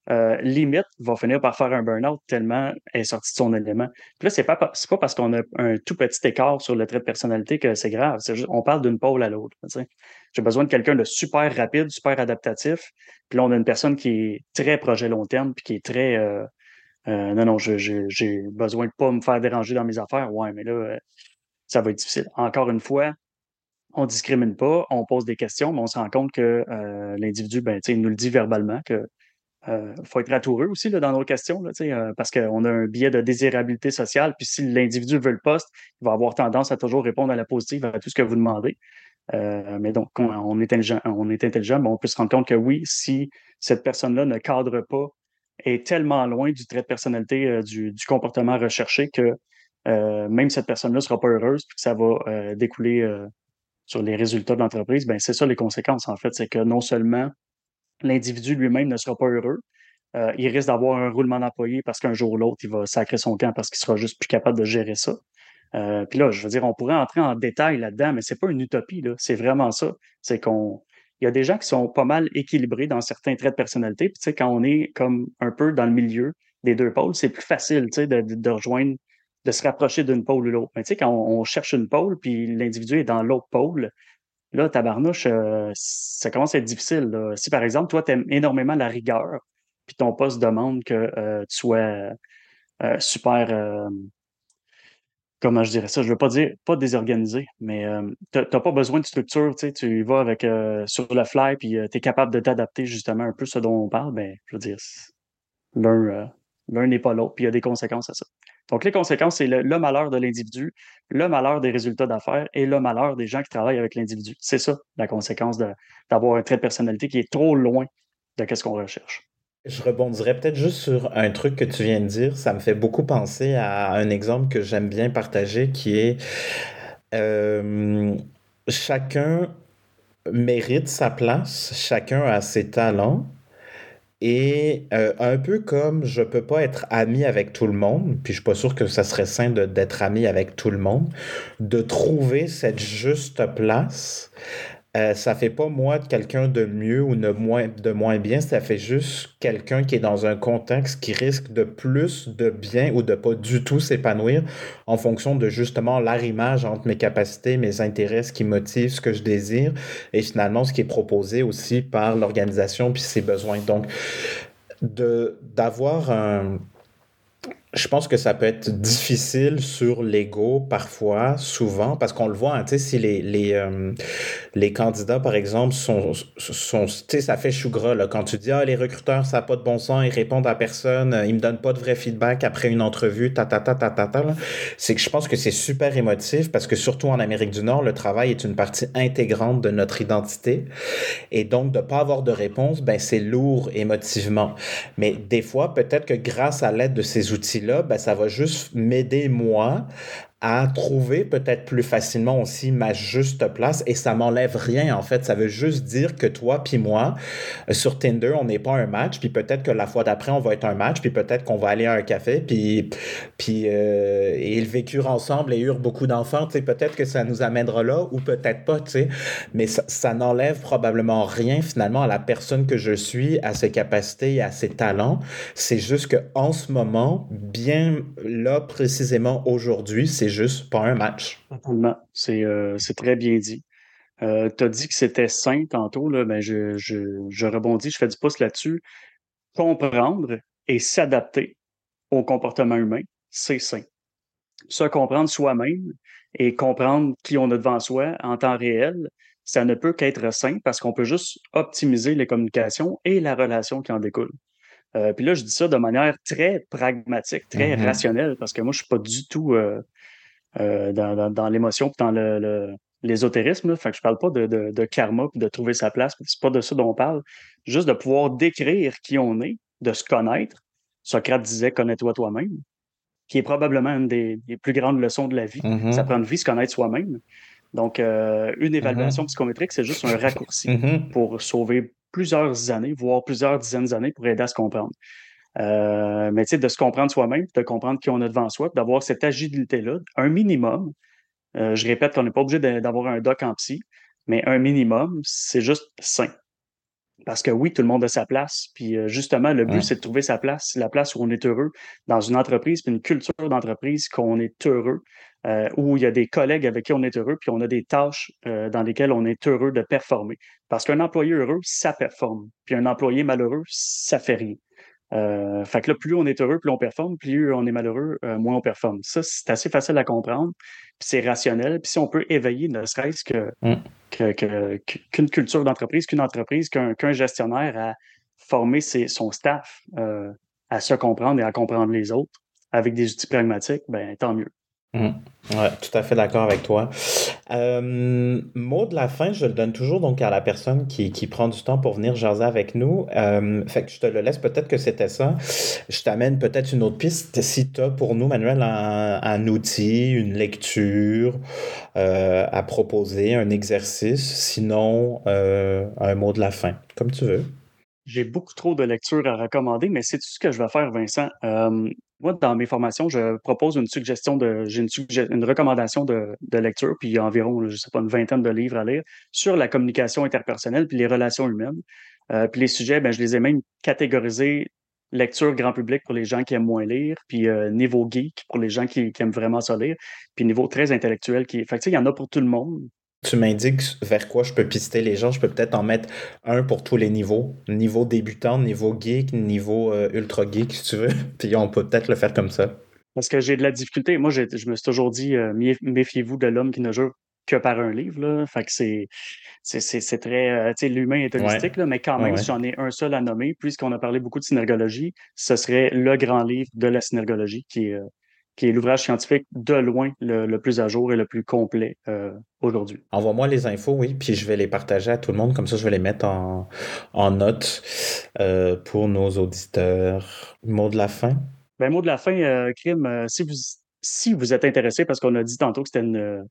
euh, limite, va finir par faire un burn-out tellement elle est sortie de son élément. Puis là, c'est pas, pas parce qu'on a un tout petit écart sur le trait de personnalité que c'est grave. on parle d'une pôle à l'autre. J'ai besoin de quelqu'un de super rapide, super adaptatif. Puis là, on a une personne qui est très projet long terme, puis qui est très euh, euh, non, non, j'ai besoin de pas me faire déranger dans mes affaires. Ouais, mais là, ça va être difficile. Encore une fois, on discrimine pas, on pose des questions, mais on se rend compte que l'individu, ben, il nous le dit verbalement que euh, faut être ratoureux aussi là, dans nos questions, là, euh, parce qu'on a un biais de désirabilité sociale. Puis si l'individu veut le poste, il va avoir tendance à toujours répondre à la positive à tout ce que vous demandez. Euh, mais donc, on, est intelligent, on est intelligent, mais on peut se rendre compte que oui, si cette personne-là ne cadre pas, est tellement loin du trait de personnalité, du, comportement recherché que même cette personne-là ne sera pas heureuse, puis que ça va découler sur les résultats de l'entreprise, ben c'est ça les conséquences, en fait. C'est que non seulement l'individu lui-même ne sera pas heureux. Euh, il risque d'avoir un roulement d'employé parce qu'un jour ou l'autre, il va sacrer son camp parce qu'il sera juste plus capable de gérer ça. Euh, puis là, je veux dire, on pourrait entrer en détail là-dedans, mais c'est pas une utopie. C'est vraiment ça. C'est qu'on. Il y a des gens qui sont pas mal équilibrés dans certains traits de personnalité. Puis, tu sais, quand on est comme un peu dans le milieu des deux pôles, c'est plus facile, tu sais, de, de, rejoindre, de se rapprocher d'une pôle ou l'autre. Mais tu sais, quand on, cherche une pôle, puis l'individu est dans l'autre pôle, Là, tabarnouche, euh, ça commence à être difficile. Si, par exemple, toi, tu aimes énormément la rigueur, puis ton poste demande que euh, tu sois euh, super, comment je dirais ça, je veux pas dire, pas désorganisé, mais tu n'as pas besoin de structure, tu sais, tu y vas avec, sur le fly, puis tu es capable de t'adapter justement un peu ce dont on parle, ben, je veux dire, l'un n'est pas l'autre, puis il y a des conséquences à ça. Donc, les conséquences, c'est le, malheur de l'individu, le malheur des résultats d'affaires et le malheur des gens qui travaillent avec l'individu. C'est ça, la conséquence d'avoir un trait de personnalité qui est trop loin de ce qu'on recherche. Je rebondirais peut-être juste sur un truc que tu viens de dire. Ça me fait beaucoup penser à un exemple que j'aime bien partager qui est euh, chacun mérite sa place, chacun a ses talents. Et euh, un peu comme je peux pas être ami avec tout le monde, puis je suis pas sûr que ça serait sain d'être ami avec tout le monde, de trouver cette juste place euh, ça fait pas moi quelqu'un de mieux ou de moins, de moins bien, ça fait juste quelqu'un qui est dans un contexte qui risque de plus de bien ou de pas du tout s'épanouir en fonction de justement l'arrimage entre mes capacités, mes intérêts, ce qui motive, ce que je désire et finalement ce qui est proposé aussi par l'organisation puis ses besoins. Donc, d'avoir un je pense que ça peut être difficile sur l'ego parfois, souvent, parce qu'on le voit, hein, tu sais, si les, les, euh, les candidats, par exemple, sont, sont tu sais, ça fait chou gras, là, quand tu dis, ah, les recruteurs, ça n'a pas de bon sens, ils répondent à personne, ils me donnent pas de vrai feedback après une entrevue, ta, ta, ta, ta, ta, ta c'est que je pense que c'est super émotif, parce que surtout en Amérique du Nord, le travail est une partie intégrante de notre identité, et donc de pas avoir de réponse, ben, c'est lourd émotivement. Mais des fois, peut-être que grâce à l'aide de ces outils là ben, ça va juste m'aider moi à trouver peut-être plus facilement aussi ma juste place et ça m'enlève rien en fait. Ça veut juste dire que toi puis moi, euh, sur Tinder, on n'est pas un match, puis peut-être que la fois d'après, on va être un match, puis peut-être qu'on va aller à un café, puis, puis euh, et ils vécurent ensemble et eurent beaucoup d'enfants, tu sais, peut-être que ça nous amènera là ou peut-être pas, tu sais. Mais ça, ça n'enlève probablement rien finalement à la personne que je suis, à ses capacités à ses talents. C'est juste que en ce moment, bien là précisément aujourd'hui, c'est juste pas un match. C'est euh, c'est très bien dit. Euh, tu as dit que c'était sain tantôt, là, ben je, je, je rebondis, je fais du pouce là-dessus. Comprendre et s'adapter au comportement humain, c'est sain. Se comprendre soi-même et comprendre qui on a devant soi en temps réel, ça ne peut qu'être sain parce qu'on peut juste optimiser les communications et la relation qui en découle. Euh, puis là, je dis ça de manière très pragmatique, très Mhm. rationnelle, parce que moi, je suis pas du tout euh, euh, dans, dans, dans l'émotion puis dans le, le- l'ésotérisme. Fait que je parle pas de, de, de karma puis de trouver sa place. C'est pas de ça dont on parle. Juste de pouvoir décrire qui on est, de se connaître. Socrate disait connais-toi toi-même, qui est probablement une des, des plus grandes leçons de la vie. Mhm. Ça prend une vie, se connaître soi-même. Donc, euh, une évaluation Mhm. psychométrique, c'est juste un raccourci Mhm. pour sauver plusieurs années, voire plusieurs dizaines d'années pour aider à se comprendre. Euh, mais tu sais, de se comprendre soi-même, de comprendre qui on a devant soi, d'avoir cette agilité-là, un minimum. Euh, je répète qu'on n'est pas obligé d'avoir un doc en psy, mais un minimum, c'est juste sain. Parce que oui, tout le monde a sa place. Puis euh, justement, le but, Ouais. c'est de trouver sa place, la place où on est heureux dans une entreprise, puis une culture d'entreprise qu'on est heureux, euh, où il y a des collègues avec qui on est heureux, puis on a des tâches euh, dans lesquelles on est heureux de performer. Parce qu'un employé heureux, ça performe. Puis un employé malheureux, ça fait rien. Euh, fait que là, plus on est heureux, plus on performe, plus on est malheureux, euh, moins on performe. Ça, c'est assez facile à comprendre, puis c'est rationnel. Puis si on peut éveiller, ne serait-ce que, Mm. que- que- que- qu'une culture d'entreprise, qu'une entreprise, qu'un qu'un gestionnaire à former ses- son staff euh, à se comprendre et à comprendre les autres avec des outils pragmatiques, ben tant mieux. Mm. Tout à fait d'accord avec toi. Euh, mot de la fin, je le donne toujours donc à la personne qui, prend du temps pour venir jaser avec nous. Euh, fait que je te le laisse, peut-être que c'était ça. Je t'amène peut-être une autre piste. Si tu as pour nous, Manuel, un, outil, une lecture euh, à proposer, un exercice, sinon un mot de la fin, comme tu veux. J'ai beaucoup trop de lectures à recommander, mais c'est tout ce que je vais faire, Vincent? Moi, dans mes formations, je propose une suggestion de, j'ai une, recommandation de, lecture, puis il y a environ, je sais pas, une vingtaine de livres à lire sur la communication interpersonnelle puis les relations humaines. Euh, puis les sujets, ben, je les ai même catégorisés lecture grand public pour les gens qui aiment moins lire, puis euh, niveau geek pour les gens qui, aiment vraiment ça lire, puis niveau très intellectuel qui. Fait que, il y en a pour tout le monde. Tu m'indiques vers quoi je peux pister les gens. Je peux peut-être en mettre un pour tous les niveaux. Niveau débutant, niveau geek, niveau euh, ultra geek, si tu veux. Puis on peut peut-être le faire comme ça. Parce que j'ai de la difficulté. Moi, je me suis toujours dit, euh, mé- méfiez-vous de l'homme qui ne jure que par un livre. Là. Fait que c'est, c'est, très. euh, tu sais, l'humain est Ouais. holistique, là, mais quand même, ouais. si j'en ai un seul à nommer, puisqu'on a parlé beaucoup de synergologie, ce serait le grand livre de la synergologie, qui est, qui est l'ouvrage scientifique de loin le, le plus à jour et le plus complet euh, aujourd'hui. Envoie-moi les infos, oui, puis je vais les partager à tout le monde. Comme ça, je vais les mettre en, en note euh, pour nos auditeurs. Mot de la fin? Ben, mot de la fin, Crime, euh, si vous, si vous êtes intéressé, parce qu'on a dit tantôt que c'était une,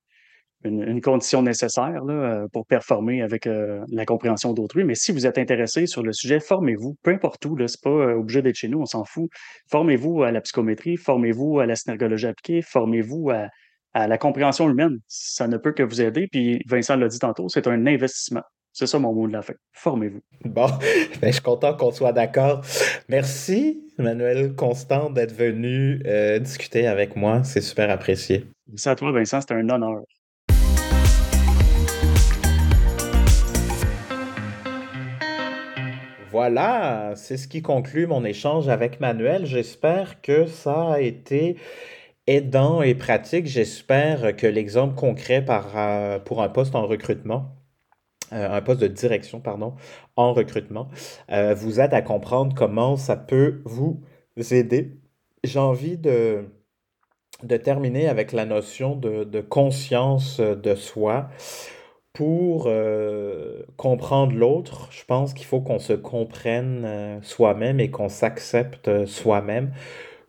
une, une condition nécessaire là, euh, pour performer avec euh, la compréhension d'autrui. Mais si vous êtes intéressé sur le sujet, formez-vous, peu importe où. Ce n'est pas euh, obligé d'être chez nous, on s'en fout. Formez-vous à la psychométrie, formez-vous à la synergologie appliquée, formez-vous à, à la compréhension humaine. Ça ne peut que vous aider. Puis Vincent l'a dit tantôt, c'est un investissement. C'est ça mon mot de la fin. Formez-vous. Bon, ben, je suis content qu'on soit d'accord. Merci, Manuel Constant, d'être venu euh, discuter avec moi. C'est super apprécié. Merci à toi, Vincent, c'était un honneur. Voilà, c'est ce qui conclut mon échange avec Manuel. J'espère que ça a été aidant et pratique. J'espère que l'exemple concret euh, pour un poste en recrutement, euh, un poste de direction, pardon, en recrutement, euh, vous aide à comprendre comment ça peut vous aider. J'ai envie de, terminer avec la notion de conscience de soi. Pour euh, comprendre l'autre, je pense qu'il faut qu'on se comprenne euh, soi-même et qu'on s'accepte euh, soi-même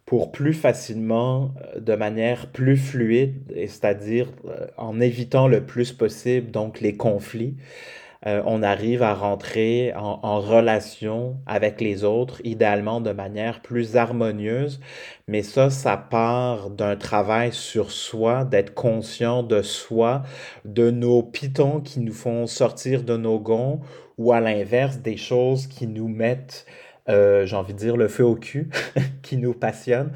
pour plus facilement, de manière plus fluide, c'est-à-dire en évitant le plus possible donc les conflits, euh, on arrive à rentrer en, relation avec les autres, idéalement de manière plus harmonieuse. Mais ça, ça part d'un travail sur soi, d'être conscient de soi, de nos pitons qui nous font sortir de nos gonds, ou à l'inverse, des choses qui nous mettent euh, j'ai envie de dire, le feu au cul qui nous passionne.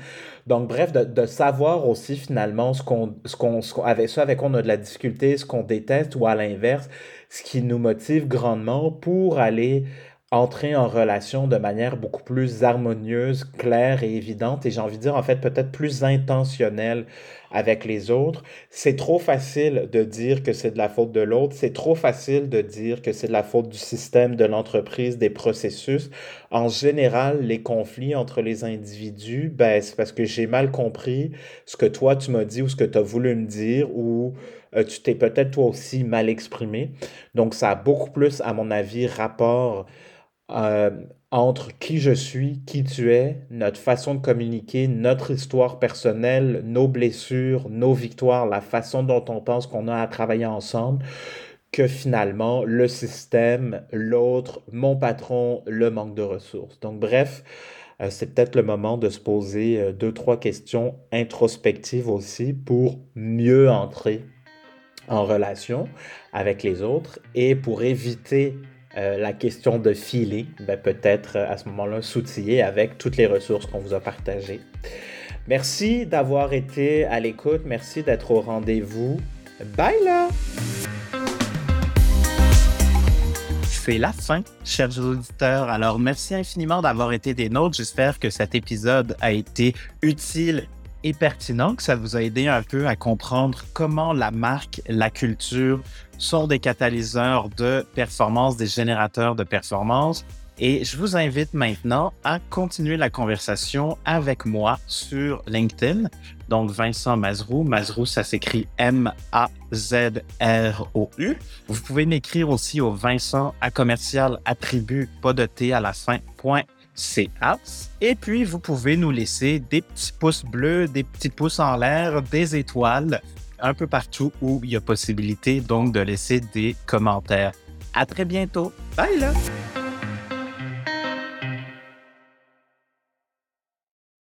Donc, bref, de, savoir aussi finalement ce qu'on, ce qu'on, avec ça avec quoi on a de la difficulté, ce qu'on déteste ou à l'inverse, ce qui nous motive grandement pour aller entrer en relation de manière beaucoup plus harmonieuse, claire et évidente, et j'ai envie de dire en fait peut-être plus intentionnelle avec les autres. C'est trop facile de dire que c'est de la faute de l'autre, c'est trop facile de dire que c'est de la faute du système, de l'entreprise, des processus. En général, les conflits entre les individus, ben, c'est parce que j'ai mal compris ce que toi tu m'as dit ou ce que tu as voulu me dire ou euh, tu t'es peut-être toi aussi mal exprimé. Donc ça a beaucoup plus, à mon avis, rapport euh, entre qui je suis, qui tu es, notre façon de communiquer, notre histoire personnelle, nos blessures, nos victoires, la façon dont on pense qu'on a à travailler ensemble, que finalement le système, l'autre, mon patron, le manque de ressources. Donc bref, euh, c'est peut-être le moment de se poser euh, deux, trois questions introspectives aussi pour mieux entrer en relation avec les autres et pour éviter euh, la question de filer, ben peut-être euh, à ce moment-là s'outiller avec toutes les ressources qu'on vous a partagées. Merci d'avoir été à l'écoute, merci d'être au rendez-vous. Bye là! C'est la fin, chers auditeurs. Alors, merci infiniment d'avoir été des nôtres. J'espère que cet épisode a été utile et pertinent, que ça vous a aidé un peu à comprendre comment la marque, la culture sont des catalyseurs de performance, des générateurs de performance. Et je vous invite maintenant à continuer la conversation avec moi sur LinkedIn. Donc, Vincent Mazrou. Mazrou, ça s'écrit M-A-Z-R-O-U. Vous pouvez m'écrire aussi au Vincent à commercial attribut, pas de T à la fin, c'est Et puis, vous pouvez nous laisser des petits pouces bleus, des petits pouces en l'air, des étoiles, un peu partout où il y a possibilité donc de laisser des commentaires. À très bientôt. Bye là!